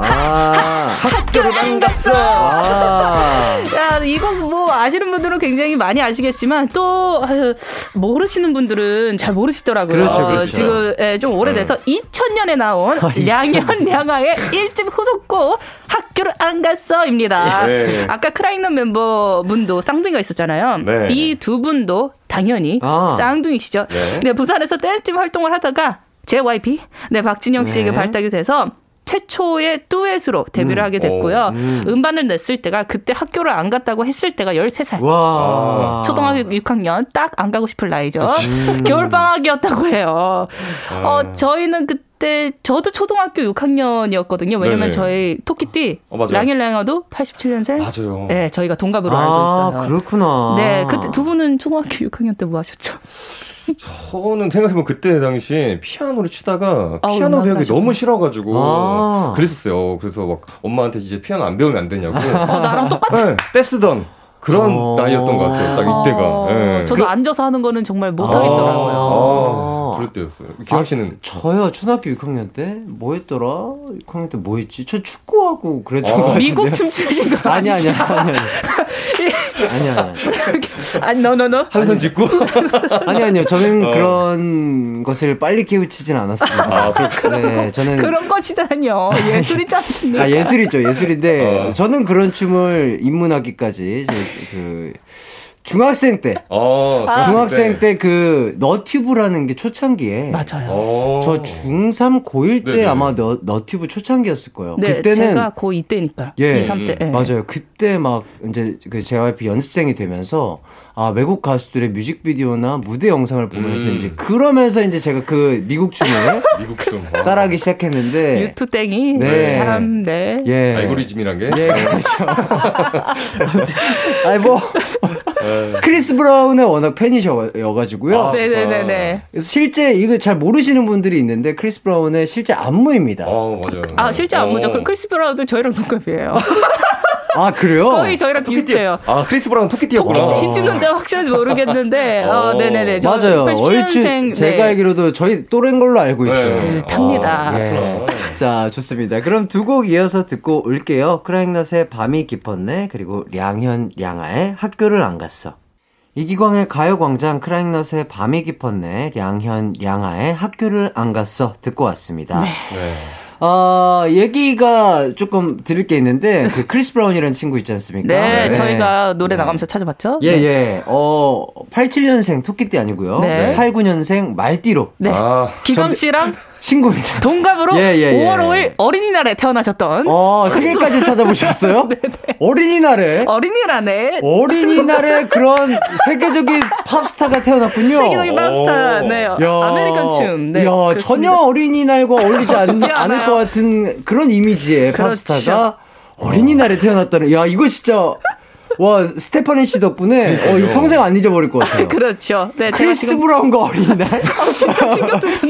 아. 학교를 안 갔어. 아. 야, 이거 뭐 아시는 분들은 굉장히 많이 아시겠지만 또 아유, 모르시는 분들은 잘 모르시더라고요. 그렇죠, 어, 그렇죠. 지금 예, 좀 오래돼서 2000년에 나온 량현 량아의 1집 후속곡 학교를 안 갔어입니다. 네. 아까 크라잉넛 멤버 분도 쌍둥이가 있었잖아요. 네. 이두 분도 당연히 아. 쌍둥이시죠. 네. 네, 부산에서 댄스팀 활동을 하다가 JYP 네 박진영 씨에게 네. 발탁이 돼서 최초의 듀엣으로 데뷔를 하게 됐고요. 음. 음. 반을 냈을 때가 그때 학교를 안 갔다고 했을 때가 13살. 와. 초등학교 6학년 딱 안 가고 싶을 나이죠. [laughs] 겨울 방학이었다고 해요. 어, 저희는 그때 저도 초등학교 6학년이었거든요. 왜냐면 네네. 저희 토끼띠 어. 랑일랑아도 87년생. 맞아요. 네, 저희가 동갑으로 알고 아, 있어요. 그렇구나. 네, 그때 두 분은 초등학교 6학년 때 뭐 하셨죠? 저는 생각해보면 그때 당시에 피아노를 치다가 아우, 피아노 배우기 하셨구나. 너무 싫어가지고 아. 그랬었어요. 그래서 막 엄마한테 이제 피아노 안 배우면 안 되냐고. 어, [laughs] 나랑 똑같아. 네, 떼쓰던 그런 어. 나이였던 것 같아요. 딱 이때가. 어, 네. 저도 앉아서 하는 거는 정말 못하겠더라고요. 아, 그럴 때였어요. 기광 씨는 저요, 초등학교 6학년 때? 뭐 했더라? 6학년 때 뭐 했지? 저 축구하고 그랬던 어. 것 같은데. 미국 춤추신 거 아니, 아니, 아니, 아니. 예. [laughs] 아니, 아니. 아니, 너너너. 한선 짓고. 아니, 아니요. 저는 어. 그런 것을 빨리 깨우치진 않았습니다. 아, 그렇구나. 네, 저는. 그런 것이다뇨. 예술이지 않습니까? 아, 예술이죠, 예술인데. 어. 저는 그런 춤을 입문하기까지, 저, 그, 중학생 때. 어, 아. 중학생 때 그 너튜브라는 게 초창기에 맞아요. 어. 저 중3 고1 때 네네. 아마 너, 너튜브 초창기였을 거예요. 네, 그때는 제가 고2 때니까. 예. 2, 3때. 예. 맞아요. 그때 막 이제 그 JYP 연습생이 되면서 아 외국 가수들의 뮤직비디오나 무대 영상을 보면서 음. 이제 그러면서 이제 제가 그 미국 춤을 [laughs] 미국 춤. 아. 따라하기 시작했는데 유투 땡이. 네. 참, 네. 예. 알고리즘이란 게. 예, 그렇죠. [laughs] 아니 뭐 네. 크리스 브라운의 워낙 팬이셔가지고요. 아, 네네네네. 그래서 실제 이거 잘 모르시는 분들이 있는데 크리스 브라운의 실제 안무입니다. 어, 맞아요. 아, 실제 안무죠. 어. 그럼 크리스 브라운도 저희랑 동갑이에요. [laughs] 아 그래요? 거의 저희랑 토끼띠. 비슷해요. 아, 크리스 브라운 토끼띠였구나. 힌지는 제가 확실한지 모르겠는데, 어, 어. 네네네. 저 맞아요. 87년생, 얼추 제가 네. 알기로도 저희 또래인 걸로 알고 있어요. 비슷합니다. 아, 예. 자, 좋습니다. 그럼 두 곡 이어서 듣고 올게요. 크라잉넛의 밤이 깊었네, 그리고 량현, 량하의 학교를 안 갔어. 이기광의 가요광장 크라잉넛의 밤이 깊었네, 량현, 량하의 학교를 안 갔어. 듣고 왔습니다. 네. 어, 얘기가 조금 들을 게 있는데, 그 크리스 브라운이라는 친구 있지 않습니까? 네, 저희가 노래 네. 나가면서 찾아봤죠. 예, 네. 예. 어, 87년생 토끼띠 아니고요. 네. 89년생 말띠로. 네. 아, 기광 씨랑 친구입니다. 동갑으로 예, 예, 예. 5월 5일 어린이날에 태어나셨던 어, 생일까지 찾아보셨어요? [laughs] 어린이날에? 어린이날에 어린이날에 그런 세계적인 팝스타가 태어났군요. 세계적인 팝스타, 네, 야, American 춤, 네, 야, 그렇습니다. 전혀 어린이날과 어울리지 않, 않을. 것 같은 그런 이미지의 그렇죠. 팝스타가 어린이날에 태어났다는. 야, 이거 진짜 와 스테파니 씨 덕분에 어, 이거 평생 안 잊어버릴 것 같아요. [laughs] 그렇죠. 네, 크리스 지금 브라운과 어린이날. [laughs]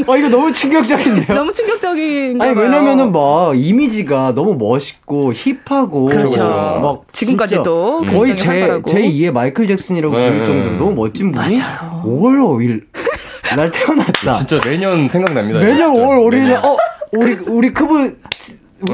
어, 이거 너무 충격적인데요. 너무 충격적인. 아니 왜냐면은 막 이미지가 너무 멋있고 힙하고 그렇죠. 그렇죠. 막 지금까지도 진짜 거의 굉장히 제 활발하고. 제 2의 마이클 잭슨이라고 네, 부를 네. 정도로 너무 멋진 분이 맞아요. 5월 5일 날 태어났다. 진짜 매년 생각납니다. 매년 진짜. 5월 5일에 매년. 어 우리 우리 크브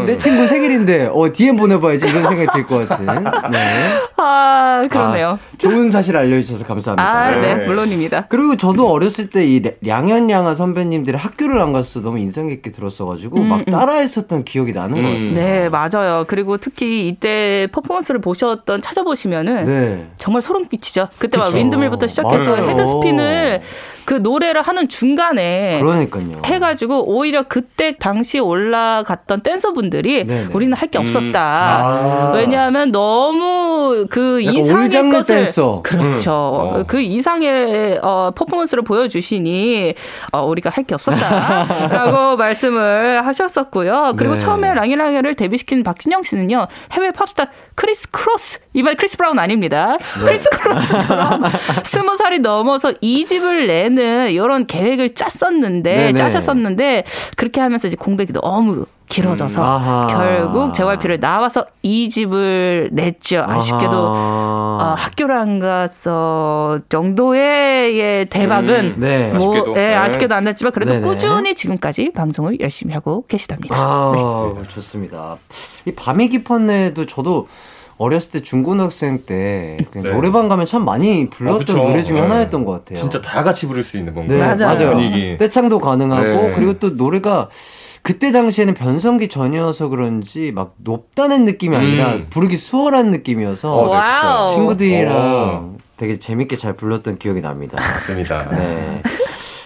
내 친구 생일인데 어 DM 보내봐야지 이런 생각이 들 것 같은. 네. 아, 그러네요. 아, 좋은 사실 알려주셔서 감사합니다. 아, 네, 네. 물론입니다. 그리고 저도 어렸을 때이 량현양아 선배님들이 학교를 안 갔어 너무 인상 깊게 들었어가지고 음, 막 따라했었던 기억이 나는 것 같아요. 네, 맞아요. 그리고 특히 이때 퍼포먼스를 보셨던 찾아보시면은 네. 정말 소름 끼치죠. 그때 막 그쵸. 윈드밀부터 시작해서 맞아요. 헤드스핀을 그 노래를 하는 중간에 그러니까요. 해가지고 오히려 그때 당시 올라갔던 댄서분들이 네네. 우리는 할 게 없었다. 아. 왜냐하면 너무 그 이상의 것을 댄서. 그렇죠. 음. 어. 그 이상의 어, 퍼포먼스를 보여주시니 어, 우리가 할 게 없었다라고 [laughs] 말씀을 하셨었고요. 그리고 네. 처음에 량현량하를 데뷔시킨 박진영 씨는요 해외 팝스타 크리스 크로스 이번에 크리스 브라운 아닙니다. 네. 크리스 크로스처럼 [laughs] 스무 살이 넘어서 2집을 내는 이런 계획을 짰었는데 네네. 짜셨었는데 그렇게 하면서 이제 공백이 너무 길어져서 음. 결국 JYP를 나와서 2집을 냈죠. 아쉽게도. 어, 학교를 안 갔어 정도의 예, 대박은 음, 네. 뭐, 아쉽게도. 예, 네. 아쉽게도 안 났지만 그래도 네네. 꾸준히 지금까지 방송을 열심히 하고 계시답니다. 아, 좋습니다. 이 밤이 깊었네도 저도 어렸을 때 중고등학생 때 네. 노래방 가면 참 많이 불렀던 아. 노래 중에 네. 하나였던 것 같아요. 진짜 다 같이 부를 수 있는 뭔가 네, 맞아요. 맞아요. 분위기. 떼창도 가능하고 네. 그리고 또 노래가 그때 당시에는 변성기 전이어서 그런지 막 높다는 느낌이 아니라 음. 부르기 수월한 느낌이어서 어, 네. 친구들이랑 어. 되게 재밌게 잘 불렀던 기억이 납니다. 맞습니다. [laughs] 네.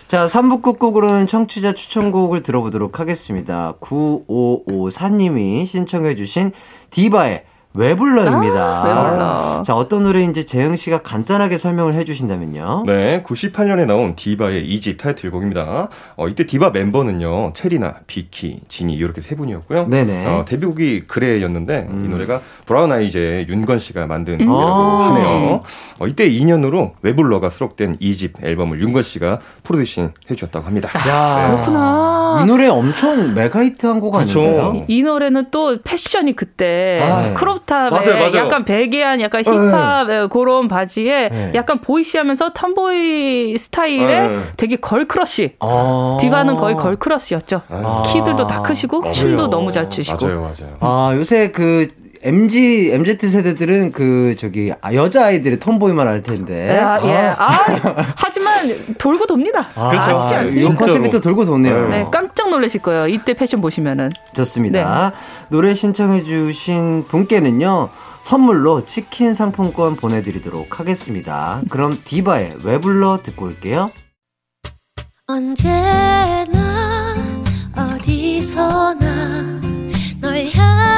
자, 3부 끝곡으로는 청취자 추천곡을 들어보도록 하겠습니다. 9554님이 신청해주신 디바의 왜 불러입니다. 아, 왜 불러. 자, 어떤 노래인지 재영 씨가 간단하게 설명을 해주신다면요. 네, 98년에 나온 디바의 2집 타이틀곡입니다. 어, 이때 디바 멤버는요, 체리나, 비키, 지니 이렇게 세 분이었고요. 네네. 어, 데뷔곡이 그래였는데 이 노래가 브라운 아이즈의 윤건 씨가 만든 음. 곡이라고 아. 하네요. 어, 이때 인연으로 왜 불러가 수록된 2집 앨범을 윤건 씨가 프로듀싱 해주셨다고 합니다. 야, 그렇구나. 이 노래 엄청 mega hit한 곡 그쵸. 아닌가요? 이 노래는 또 패션이 그때 아, crop top에 맞아요, 맞아요. 약간 baggy한 약간 힙합 그런 바지에 네. 약간 boyish하면서 tomboy 스타일의 네. 되게 girl crush. 아. 디바는 거의 girl crush였죠. 아. 키들도 다 크시고 맞아요. 춤도 너무 잘 추시고. 맞아요, 맞아요. 아, 요새 그 MG, MZ 세대들은 그 저기 아, 여자 아이들의 톰보이만 알 텐데. 아, 예. 아, 하지만 돌고 돕니다. 아, 그렇죠. 이? 컨셉이 또 돌고 도네요. 네, 깜짝 놀라실 거예요. 이때 패션 보시면은. 좋습니다. 네. 노래 신청해주신 분께는요, 선물로 치킨 상품권 보내드리도록 하겠습니다. 그럼 디바의 왜 불러 듣고 올게요. 언제나 어디서나 널 향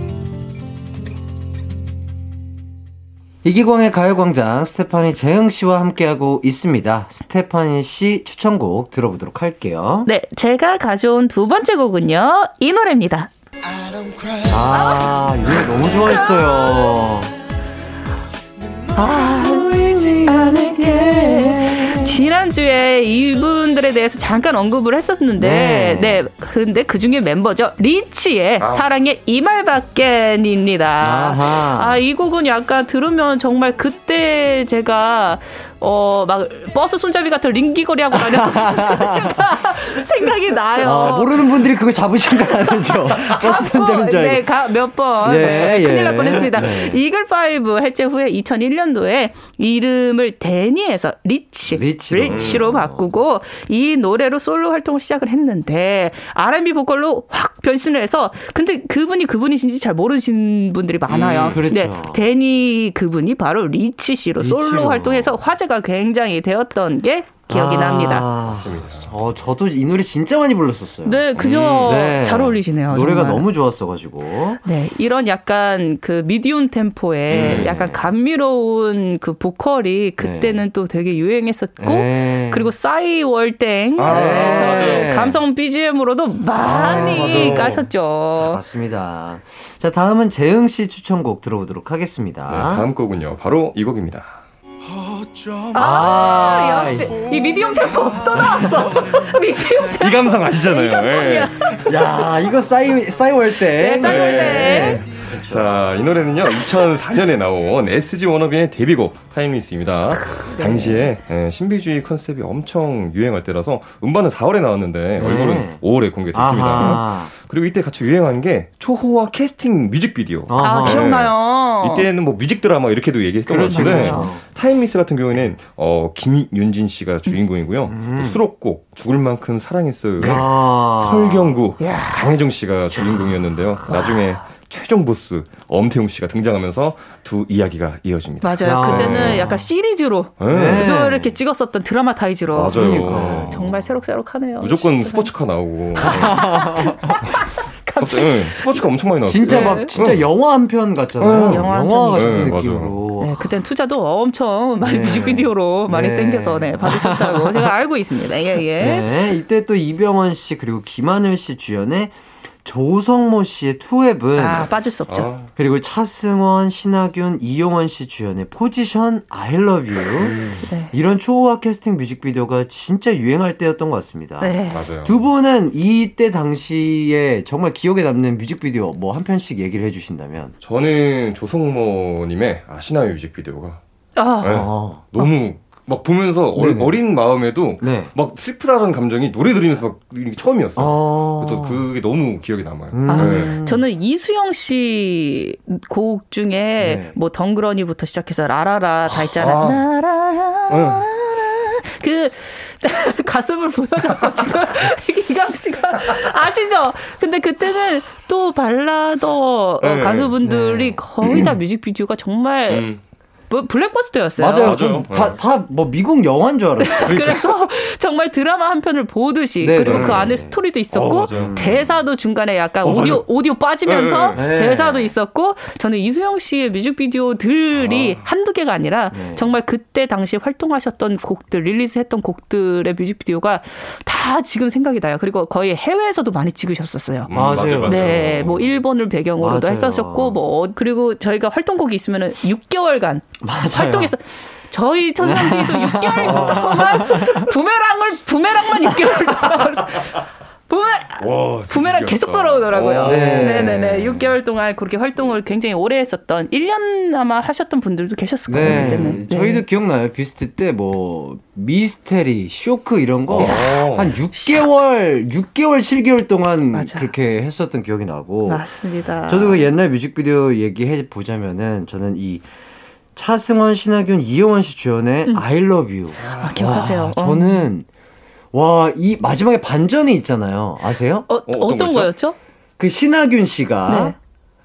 이기광의 가요광장 스테파니 재영 씨와 함께하고 있습니다. 스테파니 씨 추천곡 들어보도록 할게요. 네, 제가 가져온 두 번째 곡은요. 이 노래입니다. 아, 이 노래 너무 좋아했어요. 지 난주에 이분들에 대해서 잠깐 언급을 했었는데, 네. 네, 근데 그 중에 멤버죠. 리치의 사랑의 이말밖엔입니다. 아, 이 곡은 약간 들으면 정말 그때 제가 어, 막, 버스 손잡이 같은 링 귀걸이 하고 다녔었어요. [laughs] 생각이 나요. 아, 모르는 분들이 그거 잡으신 거 아니죠? [laughs] 버스 손잡인 줄 네, 알고. 가, 몇 번. 네, 네, 예. 큰일 날 뻔했습니다. 네. 이글파이브 해체 후에 2001년도에 이름을 데니에서 리치, 리치로. 로 바꾸고 이 노래로 솔로 활동을 시작을 했는데 R&B 보컬로 확 변신을 해서 근데 그분이 그분이신지 잘 모르신 분들이 많아요. 음, 그렇죠. 네, 데니 그분이 바로 리치 씨로 솔로 리치로. 활동해서 화제가 굉장히 되었던 게 기억이 아, 납니다. 어, 저도 이 노래 진짜 많이 불렀었어요. 네, 그죠. 네. 잘 어울리시네요. 노래가 정말. 너무 좋았어가지고. 네, 이런 약간 그 미디움 템포의 네. 약간 감미로운 그 보컬이 그때는 또 되게 유행했었고 네. 그리고 싸이 월땡 아, 네. 감성 BGM으로도 많이 맞아. 까셨죠. 맞습니다. 자, 다음은 재흥 씨 추천곡 들어보도록 하겠습니다. 네, 다음 곡은요. 바로 이 곡입니다. 아, 역시 이 미디엄 템포 또 나왔어. [laughs] 미디엄 템포. 이 감성 아시잖아요. 예. 야, 이거 싸이, 싸이월드 때. 네, 싸이 월 때. 자, 이 노래는요, 2004년에 나온 SG 워너비의 데뷔곡, Timeless입니다. 당시에 예, 신비주의 컨셉이 엄청 유행할 때라서 음반은 4월에 나왔는데 얼굴은 5월에 공개됐습니다. 아하. 그리고 이때 같이 유행한 게 초호화 캐스팅 뮤직비디오. 아, 아하. 기억나요. 이때는 뭐 뮤직 드라마 이렇게도 얘기했던 것 그렇죠, 같은데 그렇죠. Timeless 같은 경우에는 어, 김윤진 씨가 주인공이고요. 음. 또 수록곡 죽을 만큼 사랑했어요. 아. 설경구 강혜정 씨가 주인공이었는데요. 나중에 최종 보스 엄태웅 씨가 등장하면서 두 이야기가 이어집니다. 맞아요. 야. 그때는 약간 시리즈로 네. 또 이렇게 찍었었던 드라마 타이즈로. 맞아요. 그러니까. 정말 새록새록하네요. 무조건 스포츠카 나오고. [laughs] 갑자기 네, 스포츠카 엄청 많이 나왔어요. 진짜 네. 막, 진짜 응. 영화 한 편 같잖아요. 응. 영화 한 영화. 같은 네, 느낌으로. 네, 그땐 투자도 엄청 많이 네. 뮤직비디오로 많이 네. 땡겨서 네, 받으셨다고 제가 알고 있습니다. 예, 예. 네, 이때 또 이병헌 씨 그리고 김하늘 씨 주연의 조성모 씨의 투앱은 아, 빠질 수 없죠. 아, 그리고 차승원, 신하균, 이용원 씨 주연의 포지션 I Love You 네. 이런 초호화 캐스팅 뮤직비디오가 진짜 유행할 때였던 것 같습니다. 네. 맞아요. 두 분은 이때 당시에 정말 기억에 남는 뮤직비디오 뭐 한 편씩 얘기를 해주신다면 저는 조성모님의 아시나요 뮤직비디오가 아, 네. 어. 너무 막 보면서 어, 네네. 어린 마음에도 네. 막 슬프다는 감정이 노래 들으면서 막 이게 처음이었어요. 어. 그래서 그게 너무 기억에 남아요. 음. 네. 저는 이수영 씨 곡 중에 네. 뭐 덩그러니부터 시작해서 라라라 다 있잖아요. 아. 라라라라라. 그 [laughs] 가슴을 보여줬고 지금 [laughs] 이강 씨가 아시죠? 근데 그때는 또 발라더 어, 네. 가수분들이 네. 거의 다 뮤직비디오가 정말 음. 뭐 블랙버스터였어요. 맞아요. 맞아요. 전 다, 다뭐 미국 영화인 줄 알았어요. [laughs] 그래서 정말 드라마 한 편을 보듯이 네, 그리고 네. 그 안에 스토리도 있었고 어, 맞아요. 대사도 중간에 약간 어, 오디오 맞아요. 오디오 빠지면서 네, 네. 대사도 있었고 저는 이수영 씨의 뮤직비디오들이 한두 개가 아니라 네. 정말 그때 당시 활동하셨던 곡들 릴리즈했던 곡들의 뮤직비디오가 다 지금 생각이 나요. 그리고 거의 해외에서도 많이 찍으셨었어요. 음, 맞아요. 네, 뭐 일본을 배경으로도 맞아요. 했었었고 뭐 어- 그리고 저희가 활동곡이 있으면은 6개월간 맞아요. 활동했어. 저희 천상지도 6개월 [laughs] 동안 부메랑을 부메랑만 6개월 동안 부메 와, 부메랑 계속. 돌아오더라고요. 어. 네. 네. 네네 6개월 동안 그렇게 활동을 굉장히 오래 했었던 1년 아마 하셨던 분들도 계셨을 거예요. 네, 그때는. 네. 저희도 기억나요. 비스트 때 뭐 미스테리, 쇼크 이런 거 어. 한 6개월, 6개월, 7개월 동안 맞아. 그렇게 했었던 기억이 나고. 맞습니다. 저도 그 옛날 뮤직비디오 얘기해 보자면은 저는 이 차승원, 신하균, 이용원 씨 주연의 I Love You. 아, 기억하세요. 와, 어. 저는 와, 이 마지막에 반전이 있잖아요. 아세요? 어, 어떤 어떤 거였죠? 그 신하균 씨가 네.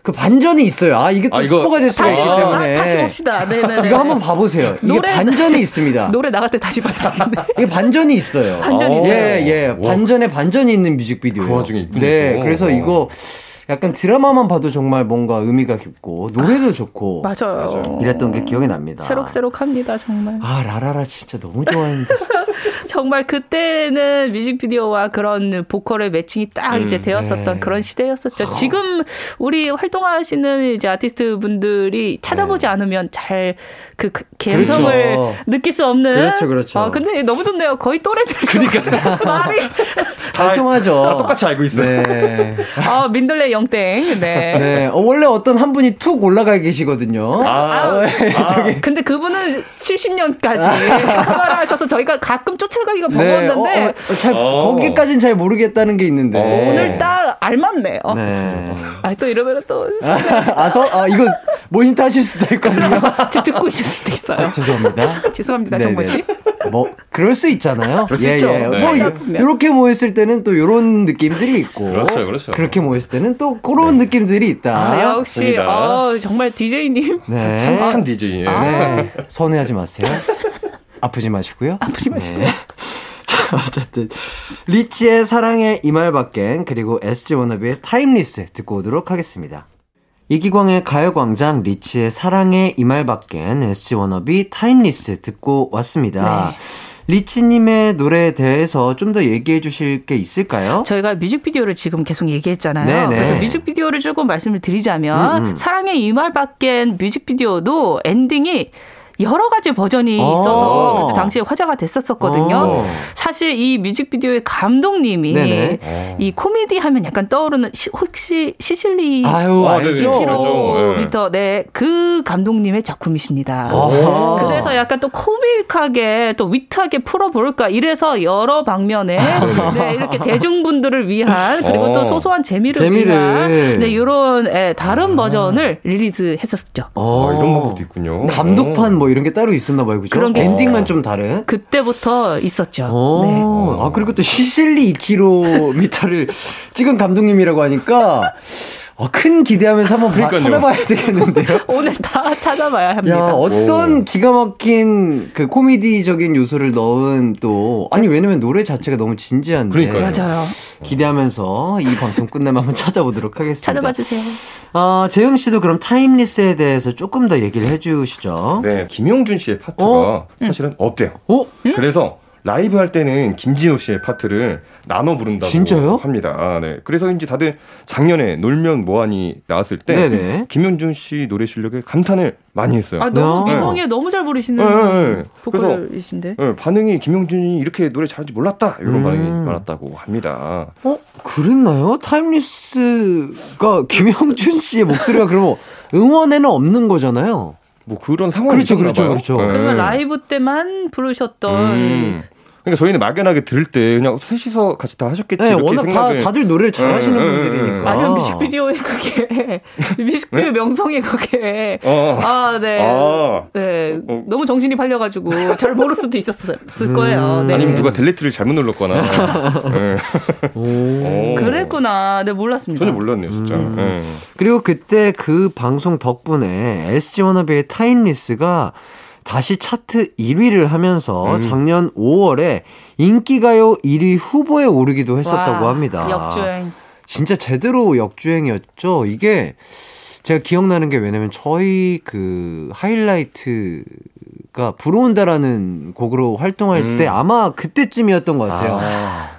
그 반전이 있어요. 아, 이게 또 아, 이거 스포가 될 수가 다시 있기 아, 때문에. 다시 봅시다. 네네네. 이거 한번 봐보세요. 이게 노래- 반전이 있습니다. [laughs] 노래 나갈 때 다시 봐야 되겠네. [laughs] 이게 반전이 있어요. 반전이 어. 있어요. 예, 예. 와. 반전에 반전이 있는 뮤직비디오. 그 와중에 있군요, 네, 또. 그래서 어. 이거 약간 드라마만 봐도 정말 뭔가 의미가 깊고 노래도 좋고 맞아요. 이랬던 게 기억이 납니다. 새록새록합니다 정말. 아, 라라라 진짜 너무 좋아했는데 진짜. [laughs] 정말 그때는 뮤직비디오와 그런 보컬의 매칭이 딱 이제 음, 되었었던 네. 그런 시대였었죠. 지금 우리 활동하시는 이제 아티스트 분들이 찾아보지 않으면 잘 그 감성을 네. 그렇죠. 느낄 수 없는. 그렇죠, 그렇죠. 아, 근데 너무 좋네요. 거의 또래들. 그러니까 [laughs] 말이. [laughs] 활동하죠. 다 똑같이 알고 있어요. 네. 아, 민들레 영땡. 네. [laughs] 네. 어, 원래 어떤 한 분이 툭 올라가 계시거든요. 아, 저기 근데 그분은 70년까지 생활을 하셔서 저희가 가끔 쫓아가기가 네. 버거웠는데 어, 어, 잘, 어. 거기까지는 잘 모르겠다는 게 있는데. 어. 오늘 딱 알맞네요. 네. 아, 또 이러면 또 아, 서, 아, 이거 모니터 하실 수도 있거든요. [laughs] 듣고 있을 수도 있어요. 죄송합니다. [laughs] 죄송합니다, 네네. 정모 씨. 뭐 그럴 수 있잖아요. 그럴 수 있죠. 네. 서 네. 이렇게 모였을 때는 또 이런 느낌들이 있고, 그렇죠, 그렇죠. 렇게 모였을 때는 또 그런 느낌들이 있다. 아, 역시. 어, 정말 DJ님 네. 참 DJ. 예. 네. 서운해하지 마세요. 아프지 마시고요. 아프지 마시고. 네. [laughs] 자, 어쨌든 리치의 사랑의 이말밖엔 그리고 SG 워너비의 Timeless 듣고 오도록 하겠습니다. 이기광의 가요광장 리치의 사랑의 이말밖엔 SG 워너비 Timeless 듣고 왔습니다. 네. 리치님의 노래에 대해서 좀 더 얘기해 주실 게 있을까요? 저희가 뮤직비디오를 지금 계속 얘기했잖아요. 네네. 그래서 뮤직비디오를 조금 말씀을 드리자면 음, 음. 사랑의 이말 밖엔 뮤직비디오도 엔딩이 여러 가지 버전이 어. 있어서 그때 당시에 화제가 됐었었거든요. 어. 사실 이 뮤직비디오의 감독님이 네네. 이 코미디 하면 약간 떠오르는 시- 혹시 시실리 아. 알죠. 그렇죠. 네. 미터 네, 그 감독님의 작품이십니다. 그래서 약간 또 코믹하게 또 위트하게 풀어볼까 이래서 여러 방면에 네, 이렇게 대중분들을 위한 그리고 또 어. 소소한 재미를, 재미를. 위한 네, 이런 예, 다른 버전을 릴리즈했었죠. 어. 아, 이런 방법도 있군요. 감독판 뭐 이런 게 따로 있었나 봐요, 그죠? 그런 게- 엔딩만 좀 다른. 그때부터 있었죠. 어. 네. 아 그리고 또 시실리 2km를 찍은 감독님이라고 하니까 어, 큰 기대하면서 한번 봐- 그러니까요. 찾아봐야 되겠는데요. [laughs] 오늘 다 찾아봐야 합니다. 야 어떤 기가 막힌 그 코미디적인 요소를 넣은 또 아니 왜냐면 노래 자체가 너무 진지한데 그러니까요. 맞아요. 기대하면서 이 방송 끝나면 한번 찾아보도록 하겠습니다. 찾아봐 주세요. 아 재영 씨도 그럼 타임리스에 대해서 조금 더 얘기를 해 주시죠. 네, 김용준 씨의 파트가 어? 사실은 없대요. 어? 그래서 라이브 할 때는 김진호 씨의 파트를 나눠 부른다고 진짜요? 합니다. 아, 네. 그래서인지 다들 작년에 놀면 뭐하니 나왔을 때 네네. 김용준 씨 노래 실력에 감탄을 많이 했어요. 아 너무 네. 이성에 너무 잘 부르시는 네, 네, 네. 보컬이신데. 네, 반응이 김용준이 이렇게 노래 잘하는지 몰랐다 이런 음. 반응이 많았다고 합니다. 어 그랬나요? Timeless가 김용준 씨의 목소리가 그러면 음원에는 없는 거잖아요. 뭐 그런 상황이 그렇죠, 그렇죠, 봐요. 그렇죠. 네. 그러면 라이브 때만 부르셨던 음. 그러니까 저희는 막연하게 들을 때 그냥 셋이서 같이 다 하셨겠지 네, 이렇게 워낙 생각을 다 다들 노래를 잘하시는 네, 네, 분들이니까. 네. 아니면 뮤직비디오에 그게 [laughs] 뮤직비디오 명성이 그게 어. 아, 네. 아. 네. 어. 너무 정신이 팔려가지고 잘 모를 수도 있었을 거예요. 네. 아니면 누가 델레트를 잘못 눌렀거나 [laughs] 네. 오. 그랬구나. 네, 몰랐습니다. 전혀 몰랐네요 진짜. 음. 네. 그리고 그때 그 방송 덕분에 SG 워너비의 타임리스가 다시 차트 1위를 하면서 음. 작년 5월에 인기가요 1위 후보에 오르기도 했었다고 와, 합니다. 역주행. 진짜 제대로 역주행이었죠. 이게 제가 기억나는 게 왜냐면 저희 그 하이라이트가 불어온다라는 곡으로 활동할 음. 때 아마 그때쯤이었던 것 같아요.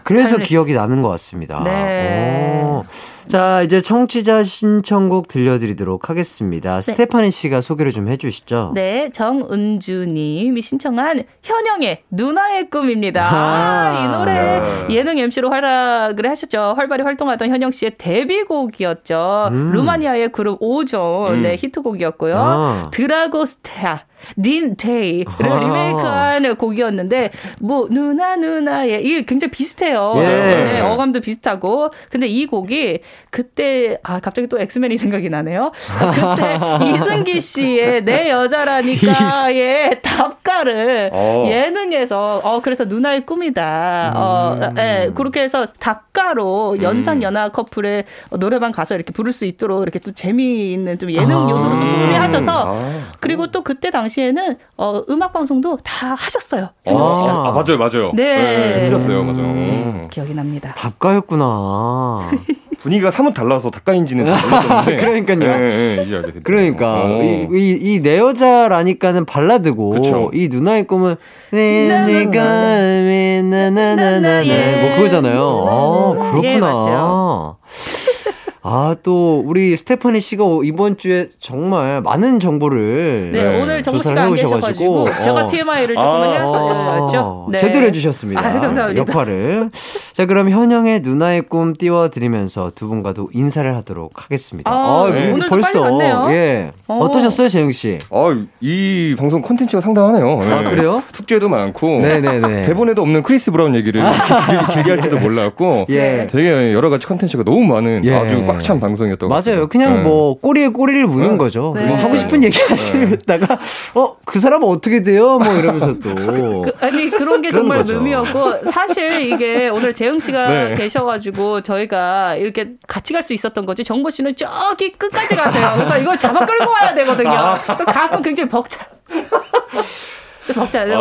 그래서 하이라이트. 기억이 나는 것 같습니다. 네. 오. 자, 이제 청취자 신청곡 들려드리도록 하겠습니다. 스테파니 씨가 소개를 좀 해주시죠. 네, 정은주님이 신청한 현영의 누나의 꿈입니다. 아, 이 노래 야. 예능 MC로 활약을 하셨죠. 활발히 활동하던 현영 씨의 데뷔곡이었죠. 음. 루마니아의 그룹 오존 음. 네, 히트곡이었고요. 아. 드라고스테아 닌 데이를 아. 리메이크한 곡이었는데 뭐 누나 누나의 이게 굉장히 비슷해요. 예. 네, 어감도 비슷하고 근데 이 곡이 그때 아 갑자기 또 엑스맨이 생각이 나네요. 그때 [laughs] 이승기 씨의 내 여자라니까의 답가를 어. 예능에서 어 그래서 누나의 꿈이다. 어 음. 예, 그렇게 해서 답가로 연상 연하 커플의 노래방 가서 이렇게 부를 수 있도록 이렇게 또 재미있는 좀 예능 아. 요소를 또 풍미하셔서 아. 그리고 또 그때 당시에는 어 음악 방송도 다 하셨어요. 현영 씨가. 아, 맞아요, 맞아요. 네. 쓰셨어요, 맞아요. 네, 기억이 납니다. 답가였구나. [laughs] 분위기가 사뭇 달라서 닭가인지는 잘 몰랐었는데. [laughs] 그러니까요. 네, 네, 이제 알게. 그러니까 어. 이내 여자라니까는 발라드고 그쵸. 이 누나의 꿈은 내 내가 나나나나나 뭐 그거잖아요. 아 예, 그렇구나. 맞죠. 아 또 우리 스테파니 씨가 이번 주에 정말 많은 정보를 네, 네, 오늘 조사를 씨가 안 계셔가지고 제가 어. TMI를 조금 아, 해왔었죠. 네. 제대로 해주셨습니다. 아, 감사합니다. 역할을. 자, 그럼 현영의 누나의 꿈 띄워드리면서 두 분과도 인사를 하도록 하겠습니다. 아, 네. 오늘도 빨리 갔네요. 예. 어. 어. 떠셨어요 재영 씨? 아, 이 방송 콘텐츠가 상당하네요. 아, 네. 그래요? 숙제도 많고. 네네네. 대본에도 없는 크리스 브라운 얘기를 [laughs] 길게, 길게 할지도 몰랐고. 예. 되게 여러 가지 콘텐츠가 너무 많은 예. 아주 꽉찬 방송이었던 것 같아요. 맞아요. 그냥 네. 뭐 꼬리에 꼬리를 무는 네. 거죠. 네. 뭐 하고 싶은 얘기 하시다가 어 그 사람은 어떻게 돼요? 뭐 이러면서 또 [laughs] 그, 아니 그런 게 그런 정말 거죠. 묘미였고 사실 이게 오늘 재영 씨가 네. 계셔가지고 저희가 이렇게 같이 갈 수 있었던 거지 정보 씨는 저기 끝까지 가세요. 그래서 이걸 잡아 끌고 와야 되거든요. 아. 그래서 가끔 굉장히 벅차. [laughs]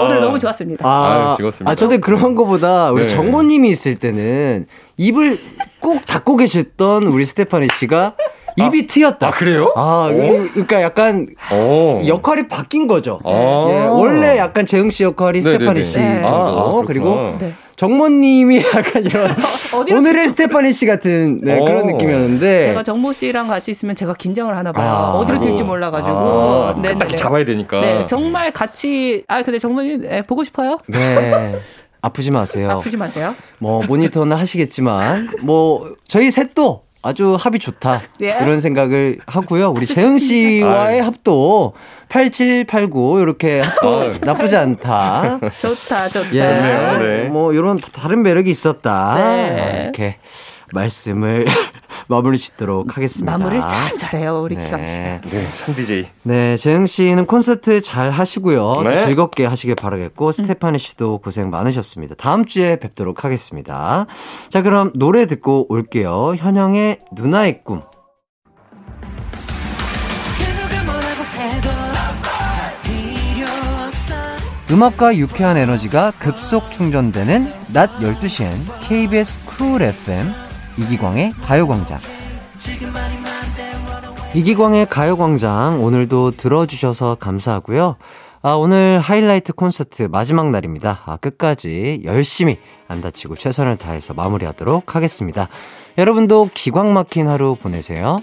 오늘 아. 너무 좋았습니다. 아, 아유, 즐거웠습니다. 아, 저는 그런 거보다 우리 네. 정모님이 있을 때는 입을 꼭 닫고 계셨던 우리 스테파니 씨가 입이 트였다. 아, 그래요? 아, 이- 그러니까 약간 어. 역할이 바뀐 거죠. 아. 예, 원래 약간 재흥 씨 역할이 네네네. 스테파니 씨 네. 정도. 아, 아. 그리고 네. 정모님이 약간 이런 [laughs] 오늘의 스테파니 씨 같은 네, 그런 어. 느낌이었는데 제가 정모 씨랑 같이 있으면 제가 긴장을 하나 봐요. 아. 어디로 튈지. 몰라가지고. 아, 네, 딱히 네. 잡아야 되니까. 네, 정말 같이 아 근데 정모님 예, 보고 싶어요? 네. 아프지 마세요. 아프지 마세요. 뭐 모니터는 하시겠지만 뭐 저희 셋도 아주 합이 좋다 예. 이런 생각을 하고요. 우리 재흥 씨와의. 합도 8789 이렇게 합도 아유. 나쁘지 않다. 좋다, 좋다. 예, 좋네요. 네. 뭐 이런 다른 매력이 있었다. 네. 이렇게 말씀을 [laughs] 마무리 짓도록 하겠습니다. 마무리를 참 잘해요 우리 네. 기광 씨가. 네, 참 DJ. 네, 재흥 씨는 콘서트 잘 하시고요. 또 네. 즐겁게 하시길 바라겠고, 스테파니 씨도 고생 많으셨습니다. 다음 주에 뵙도록 하겠습니다. 자, 그럼 노래 듣고 올게요. 현영의 누나의 꿈. 음악과 유쾌한 에너지가 급속 충전되는 낮 12시엔 KBS 쿨 FM 이기광의 가요광장. 이기광의 가요광장 오늘도 들어주셔서 감사하고요. 아, 오늘 하이라이트 콘서트 마지막 날입니다. 아, 끝까지 열심히 안 다치고 최선을 다해서 마무리하도록 하겠습니다. 여러분도 기광 막힌 하루 보내세요.